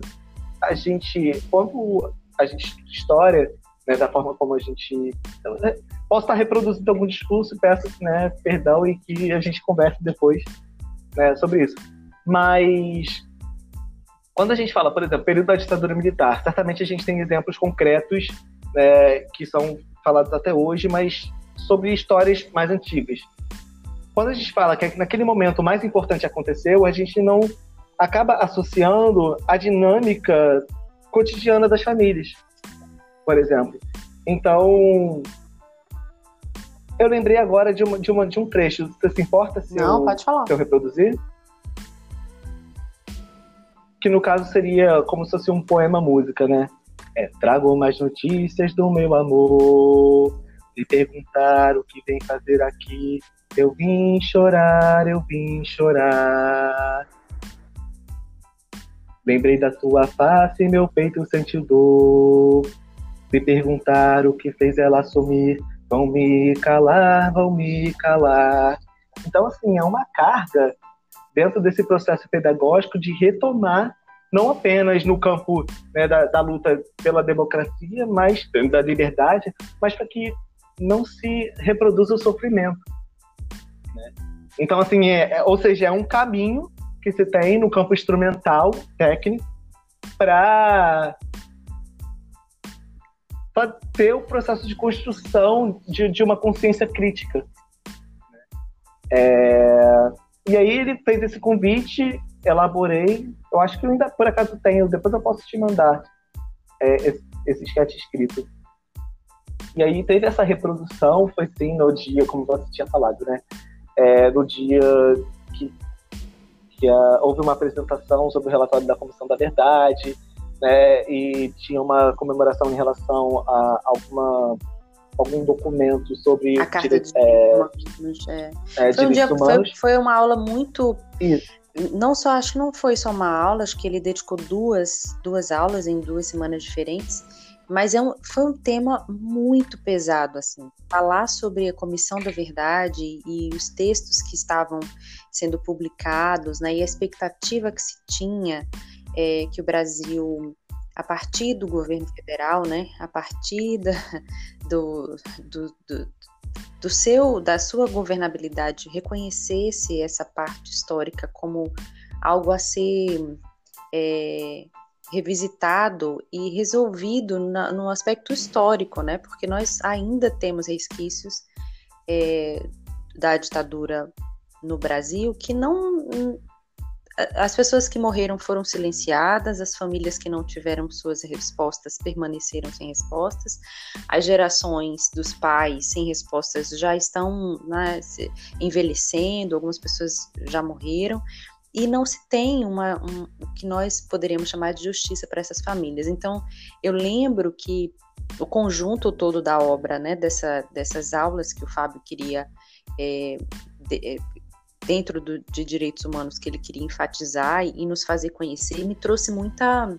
a gente, quando a gente história, né, da forma como a gente. Né, posso estar reproduzindo algum discurso, peço né, perdão e que a gente converse depois né, sobre isso. Mas quando a gente fala, por exemplo, período da ditadura militar, certamente a gente tem exemplos concretos né, que são falados até hoje, mas sobre histórias mais antigas. Quando a gente fala que naquele momento o mais importante aconteceu, a gente não acaba associando a dinâmica cotidiana das famílias por exemplo. Então, eu lembrei agora de, uma, de, uma, de um trecho. Você se importa se, Não, eu, pode falar. se eu reproduzir? Que no caso seria como se fosse um poema música, né? É, trago mais notícias do meu amor. Me perguntar o que vem fazer aqui. Eu vim chorar, eu vim chorar. Lembrei da tua face, meu peito sentiu dor. Me perguntar o que fez ela sumir. Vão me calar, vão me calar. Então, assim, é uma carga dentro desse processo pedagógico de retomar não apenas no campo né, da, da, luta pela democracia, mas da liberdade, mas para que não se reproduza o sofrimento. Né? Então, assim, é, é, ou seja, é um caminho que se tem no campo instrumental, técnico, para ter o processo de construção de, de uma consciência crítica. É, e aí ele fez esse convite, elaborei. Eu acho que eu ainda por acaso tenho, depois eu posso te mandar é, esse, esse sketch escrito. E aí teve essa reprodução, foi sim no dia, como você tinha falado, né? É, no dia que, que uh, houve uma apresentação sobre o relatório da Comissão da Verdade, né? E tinha uma comemoração em relação a alguma algum documento sobre a carta de é, é. É, foi, um dia, foi, foi, uma aula muito Isso. não só acho que não foi só uma aula acho que ele dedicou duas duas aulas em duas semanas diferentes mas é um, foi um tema muito pesado, assim. Falar sobre a Comissão da Verdade e os textos que estavam sendo publicados, né, e a expectativa que se tinha é, que o Brasil, a partir do governo federal, né, a partir da, do, do, do, do seu, da sua governabilidade, reconhecesse essa parte histórica como algo a ser é, revisitado e resolvido na, no aspecto histórico, né? Porque nós ainda temos resquícios é, da ditadura no Brasil que não as pessoas que morreram foram silenciadas, as famílias que não tiveram suas respostas permaneceram sem respostas, as gerações dos pais sem respostas já estão né, envelhecendo, algumas pessoas já morreram e não se tem uma, um, o que nós poderíamos chamar de justiça para essas famílias. Então, eu lembro que o conjunto todo da obra, né, dessa, dessas aulas que o Fábio queria, é, de, é, dentro do, de direitos humanos, que ele queria enfatizar e, e nos fazer conhecer, me trouxe muita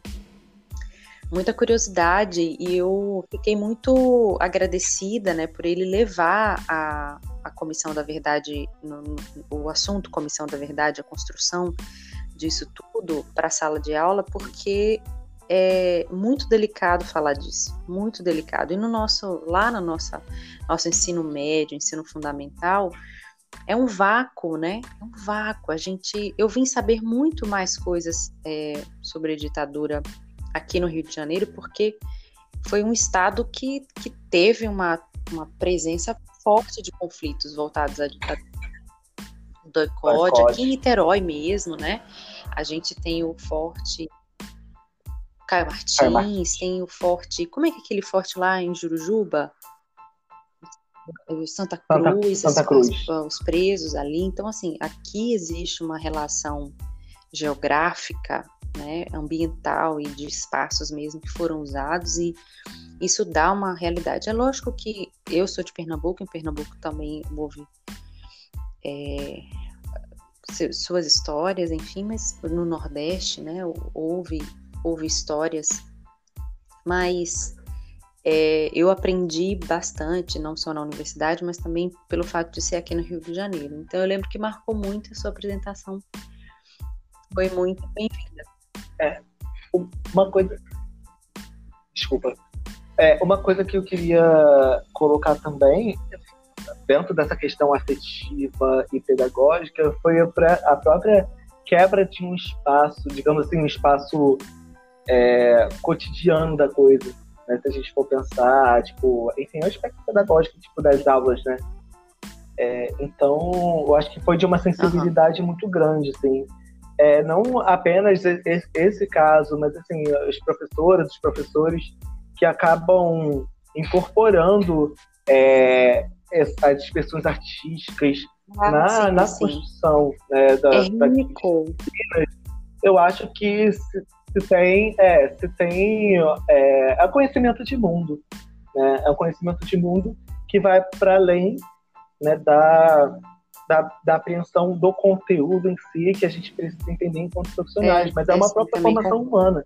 muita curiosidade e eu fiquei muito agradecida, né, por ele levar a, a Comissão da Verdade, no, no, o assunto Comissão da Verdade, a construção disso tudo para a sala de aula, porque é muito delicado falar disso, muito delicado. E no nosso, lá no nosso, nosso ensino médio, ensino fundamental, é um vácuo, né? É um vácuo. A gente, eu vim saber muito mais coisas é, sobre a ditadura aqui no Rio de Janeiro, porque foi um estado que, que teve uma, uma presença forte de conflitos voltados à ditadura do ICOD, aqui em Niterói mesmo, né? A gente tem o forte Caio Martins, Caio Martins, tem o forte. Como é que é aquele forte lá em Jurujuba? Santa Cruz, Santa, Santa Cruz. Os, os, presos ali. Então, assim, aqui existe uma relação geográfica, né, ambiental e de espaços mesmo que foram usados e isso dá uma realidade. É lógico que eu sou de Pernambuco, em Pernambuco também houve é, suas histórias, enfim, mas no Nordeste, né, houve, houve histórias, mas é, eu aprendi bastante, não só na universidade, mas também pelo fato de ser aqui no Rio de Janeiro. Então eu lembro que marcou muito a sua apresentação. Foi muito bem-vinda. É, uma coisa. Desculpa. É, uma coisa que eu queria colocar também, dentro dessa questão afetiva e pedagógica, foi a própria quebra de um espaço, digamos assim, um espaço é, cotidiano da coisa. Né? Se a gente for pensar, tipo, enfim, o aspecto pedagógico tipo, das aulas, né? É, então, eu acho que foi de uma sensibilidade uhum. muito grande, assim é, não apenas esse, esse, caso, mas assim, os professoras, os professores que acabam incorporando é, as expressões artísticas ah, na, sim, na sim. construção né, da, é da eu acho que se, se tem, é, se tem é, é conhecimento de mundo, né? é um conhecimento de mundo que vai para além né, da, da, da apreensão do conteúdo em si que a gente precisa entender enquanto profissionais, é, mas é uma própria formação humana.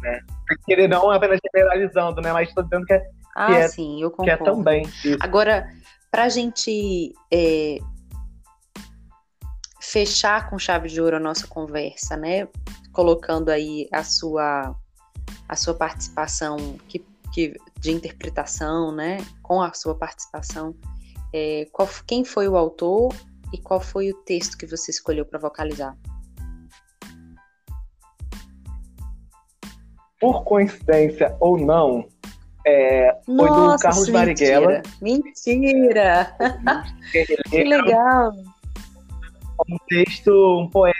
Né? Querer não apenas generalizando, né? Mas estou dizendo que é, ah, que é, sim, eu concordo. que é também. Isso. Agora, para a gente é, fechar com chave de ouro a nossa conversa, né? Colocando aí a sua a sua participação que, que de interpretação, né? Com a sua participação, é, qual, quem foi o autor e qual foi o texto que você escolheu para vocalizar? Por coincidência ou não, é, foi do Carlos Marighella. Mentira! que legal! Um texto, um poema,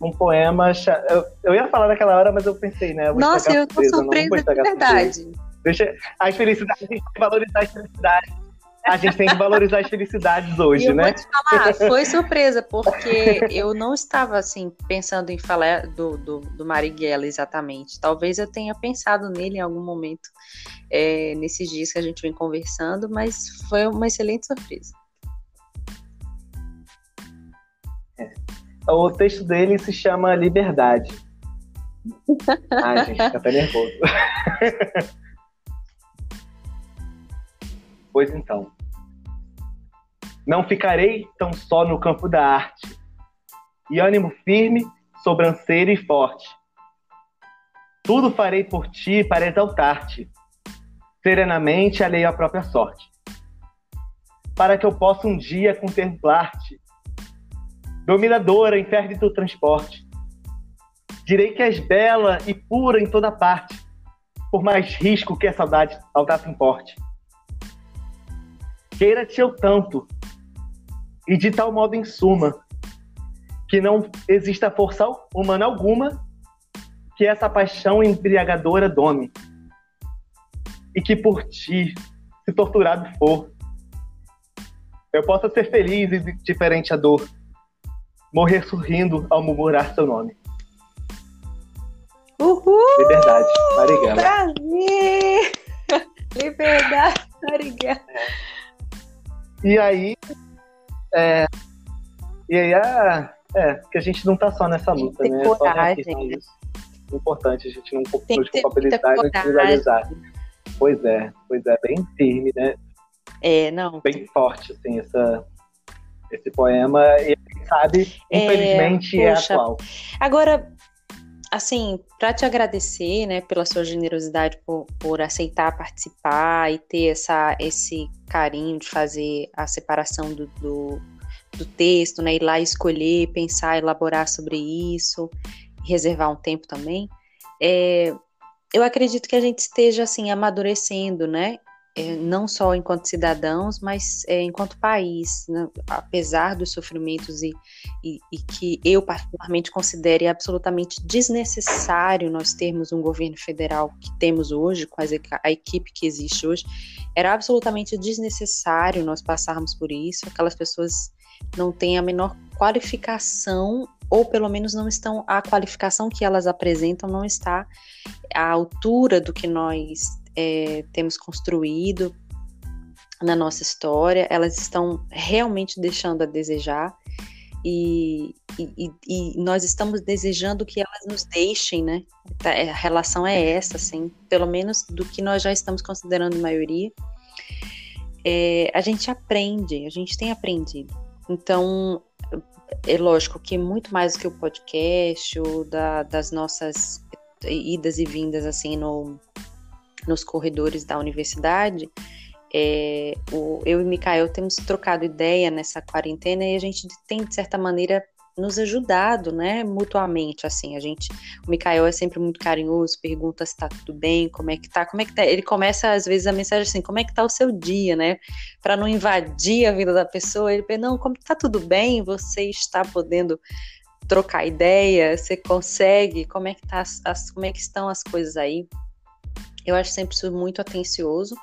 um poema. Eu, eu, ia falar naquela hora, mas eu pensei, né? Eu Nossa, eu tô surpresa, de verdade. Deixa, as felicidades, a gente tem que valorizar as felicidades a gente tem que valorizar as felicidades hoje, eu né? Vou te falar, foi surpresa, porque eu não estava assim pensando em falar do, do, do Marighella exatamente. Talvez eu tenha pensado nele em algum momento é, nesses dias que a gente vem conversando, mas foi uma excelente surpresa. É. O texto dele se chama Liberdade. <laughs> Ai, gente, fica até nervoso. <laughs> pois então. Não ficarei tão só no campo da arte. E ânimo firme, sobranceiro e forte. Tudo farei por ti para exaltar-te, serenamente alheio à própria sorte. Para que eu possa um dia contemplar-te, dominadora em fértil transporte. Direi que és bela e pura em toda parte, por mais risco que a saudade audaça importe. Queira-te eu tanto, e de tal modo, em suma, que não exista força humana alguma que essa paixão embriagadora dome, e que por ti, se torturado for, eu possa ser feliz e diferente a dor, morrer sorrindo ao murmurar seu nome. Uhul! Liberdade, Marighella. Prazer! <laughs> Liberdade, Marighella. E aí, é, e aí é, é, que a gente não tá só nessa luta, tem né? Coragem, é né? importante a gente não nos culpabilizar e generalizar. Pois é, pois é, bem firme, né? É, não. Bem forte, assim, essa, esse poema. E sabe, é, infelizmente, é, é atual. Agora, assim, para te agradecer, né, pela sua generosidade por, por aceitar participar e ter essa, esse carinho de fazer a separação do, do, do texto, né, ir lá escolher, pensar, elaborar sobre isso, reservar um tempo também. É, eu acredito que a gente esteja assim amadurecendo, né? É, não só enquanto cidadãos, mas é, enquanto país, né? apesar dos sofrimentos e, e, e, que eu particularmente considere absolutamente desnecessário nós termos um governo federal que temos hoje, com a equipe que existe hoje, era absolutamente desnecessário nós passarmos por isso, aquelas pessoas não têm a menor qualificação ou pelo menos não estão a qualificação que elas apresentam não está à altura do que nós é, temos construído na nossa história, elas estão realmente deixando a desejar e, e, e, nós estamos desejando que elas nos deixem, né? Tá, é, a relação é essa, assim, pelo menos do que nós já estamos considerando maioria. É, a gente aprende, a gente tem aprendido. Então, é lógico que muito mais do que o podcast ou da, das nossas idas e vindas assim no, nos corredores da universidade, é, o, eu e o Mikael temos trocado ideia nessa quarentena e a gente tem, de certa maneira, nos ajudado, né, mutuamente, assim, a gente, o Mikael é sempre muito carinhoso, pergunta se tá tudo bem, como é que tá, como é que tá, ele começa às vezes a mensagem assim, como é que tá o seu dia, né, para não invadir a vida da pessoa, ele pergunta, não, como tá tudo bem, você está podendo trocar ideia, você consegue, como é que tá as, como é que estão as coisas aí, eu acho sempre isso muito atencioso.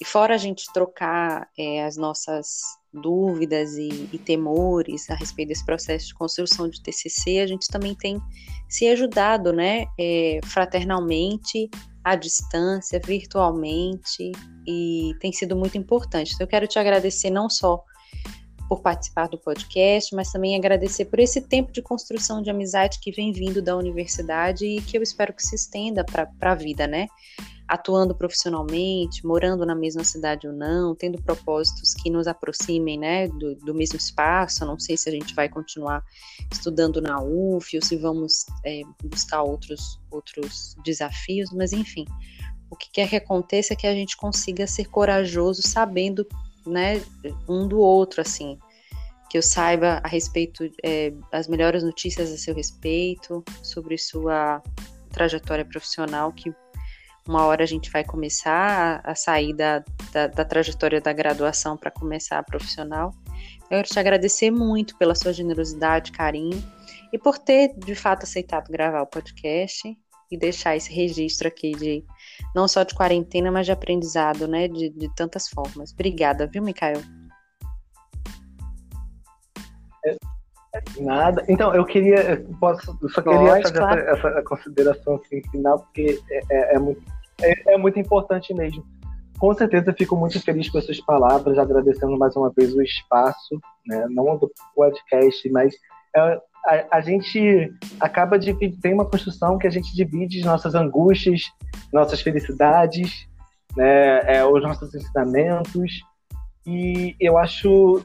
E fora a gente trocar é, as nossas dúvidas e, e, temores a respeito desse processo de construção de TCC, a gente também tem se ajudado, né, é, fraternalmente, à distância, virtualmente, e tem sido muito importante. Então, eu quero te agradecer não só por participar do podcast, mas também agradecer por esse tempo de construção de amizade que vem vindo da universidade e que eu espero que se estenda para a vida, né? Atuando profissionalmente, morando na mesma cidade ou não, tendo propósitos que nos aproximem, né, do, do mesmo espaço. Não sei se a gente vai continuar estudando na UF ou se vamos é, buscar outros, outros desafios, mas enfim, o que quer que aconteça é que a gente consiga ser corajoso sabendo né, um do outro, assim, que eu saiba a respeito é, as melhores notícias a seu respeito, sobre sua trajetória profissional, que uma hora a gente vai começar a, a sair da, da, da, trajetória da graduação para começar a profissional. Eu quero te agradecer muito pela sua generosidade, carinho e por ter de fato aceitado gravar o podcast e deixar esse registro aqui de não só de quarentena, mas de aprendizado, né? De, de tantas formas. Obrigada, viu, Mikael? É, nada. Então, eu queria, eu posso, eu só queria Pode, fazer claro. essa, essa, consideração assim, final, porque é, é, é muito, é, é, muito importante mesmo. Com certeza, fico muito feliz com essas palavras, agradecendo mais uma vez o espaço, né, não do podcast, mas é, a, a, gente acaba de tem uma construção que a gente divide nossas angústias, nossas felicidades, né, é, os nossos ensinamentos. E eu acho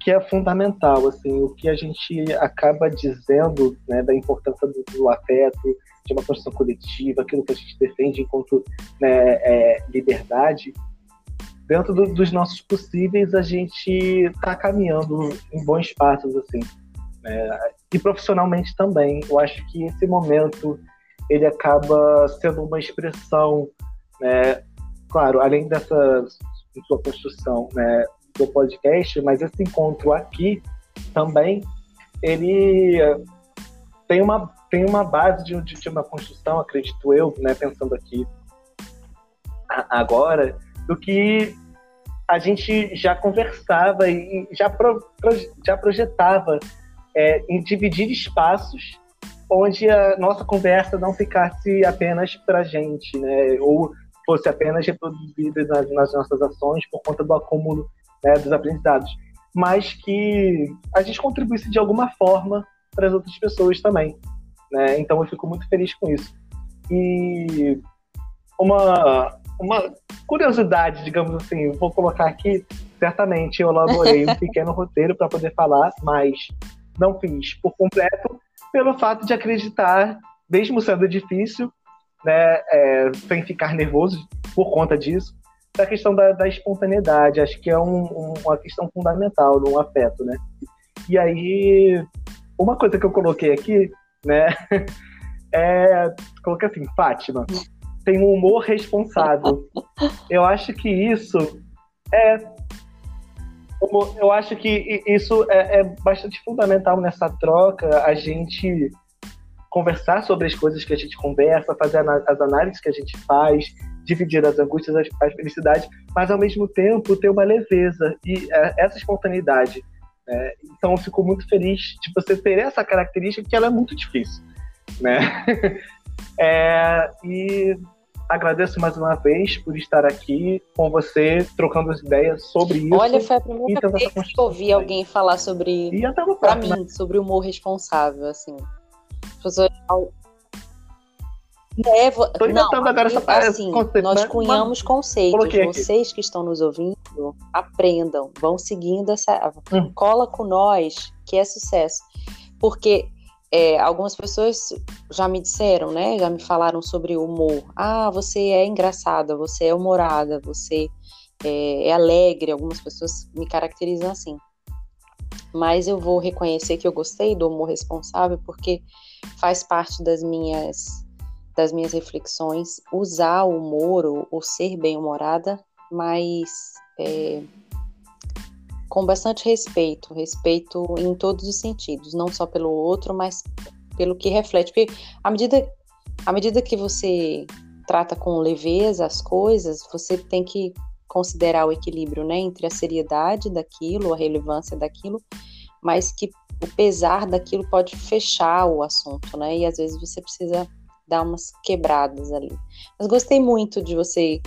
que é fundamental assim o que a gente acaba dizendo né, da importância do, do, afeto, de uma construção coletiva, aquilo que a gente defende enquanto né, é, liberdade dentro do, dos nossos possíveis a gente está caminhando em bons passos assim é, e profissionalmente também. Eu acho que esse momento ele acaba sendo uma expressão, né, claro, além dessa sua construção né, do podcast, mas esse encontro aqui também, ele tem uma, tem uma base de, de uma construção, acredito eu, né, pensando aqui agora, do que a gente já conversava e já, pro, já projetava é, em dividir espaços onde a nossa conversa não ficasse apenas para a gente, né? Ou fosse apenas reproduzida nas, nas, nossas ações por conta do acúmulo né, dos aprendizados, mas que a gente contribuísse de alguma forma para as outras pessoas também, né? Então eu fico muito feliz com isso. E uma uma curiosidade, digamos assim, vou colocar aqui, certamente eu elaborei um <laughs> pequeno roteiro para poder falar, mas não fiz por completo, pelo fato de acreditar, mesmo sendo difícil, né, é, sem ficar nervoso por conta disso, da questão da, da espontaneidade. Acho que é um, um, uma questão fundamental no afeto, né? E aí, uma coisa que eu coloquei aqui, né, <laughs> é, coloquei assim, Fátima, tem um humor responsável. Eu acho que isso é eu acho que isso é, é, bastante fundamental nessa troca, a gente conversar sobre as coisas que a gente conversa, fazer as análises que a gente faz, dividir as angústias, as, as felicidades, mas ao mesmo tempo ter uma leveza e é, essa espontaneidade. Né? Então eu fico muito feliz de você ter essa característica que ela é muito difícil, né? <laughs> é, e agradeço mais uma vez por estar aqui com você, trocando as ideias sobre isso. Olha, foi a primeira vez que eu ouvi alguém falar sobre, para mim, sobre humor responsável, assim. Professor... É, vou... Tô inventando não, agora essa assim, conceito, nós né? cunhamos conceitos. Vocês que estão nos ouvindo, aprendam, vão seguindo essa. Hum. Cola com nós, que é sucesso. Porque é, algumas pessoas já me disseram, né? Já me falaram sobre o humor. Ah, você é engraçada, você é humorada, você é, é alegre. Algumas pessoas me caracterizam assim. Mas eu vou reconhecer que eu gostei do humor responsável porque faz parte das minhas das minhas reflexões usar o humor ou, ou ser bem-humorada, mas é, com bastante respeito, respeito em todos os sentidos, não só pelo outro, mas pelo que reflete. Porque à medida, à medida que você trata com leveza as coisas, você tem que considerar o equilíbrio né, entre a seriedade daquilo, a relevância daquilo, mas que o pesar daquilo pode fechar o assunto, né? E às vezes você precisa dar umas quebradas ali. Mas gostei muito de você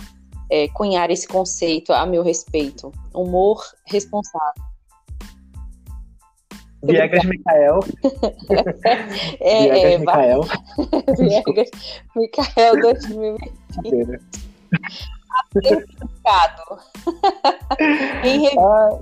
é, cunhar esse conceito a meu respeito. Humor responsável. <laughs> Viegas Micael. <laughs> É, Viegas é, Micael. <laughs> Viegas Micael 2020. Aplicado. em revista, Ah,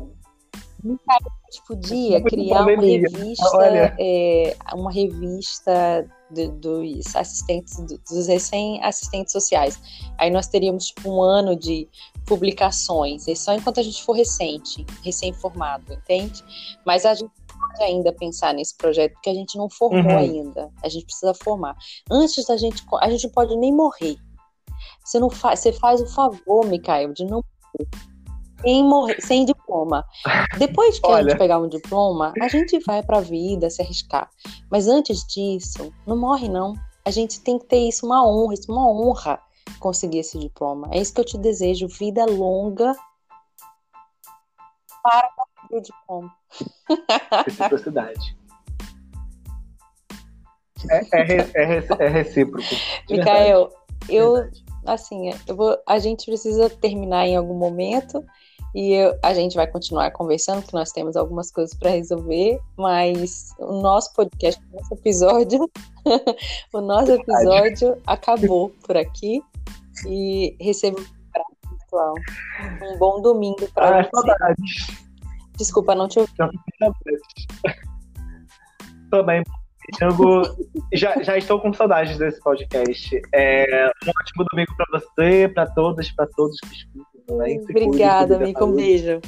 podia criar uma revista, é, uma revista do- dos assistentes, do- dos recém-assistentes sociais. Aí nós teríamos tipo um ano de publicações, e só enquanto a gente for recente, recém-formado, entende? Mas a gente pode ainda pensar nesse projeto, porque a gente não formou Uhum. ainda. A gente precisa formar. Antes da gente. A gente não pode nem morrer. Você, não faz, você faz o favor, Mikael, de não morrer. Sem, morrer, sem diploma. Depois que a Olha. gente pegar um diploma, a gente vai pra vida se arriscar. Mas antes disso, não morre, não. A gente tem que ter isso uma honra, isso é uma honra conseguir esse diploma. É isso que eu te desejo, vida longa para conseguir o diploma. <laughs> reciprocidade. É, é, é, é recíproco. de Mikael, eu, assim, eu vou, a gente precisa terminar em algum momento e eu- a gente vai continuar conversando, porque nós temos algumas coisas para resolver, mas o nosso podcast, o nosso episódio, <laughs> o nosso episódio acabou por aqui e recebo um pessoal. Um bom domingo para Ah, você. saudades. Desculpa, não te ouvi. <laughs> Também, Django, já, já estou com saudades desse podcast. É, um ótimo domingo para você, para todas, para todos que escutam cuidem, Obrigada, amigo. Um beijo.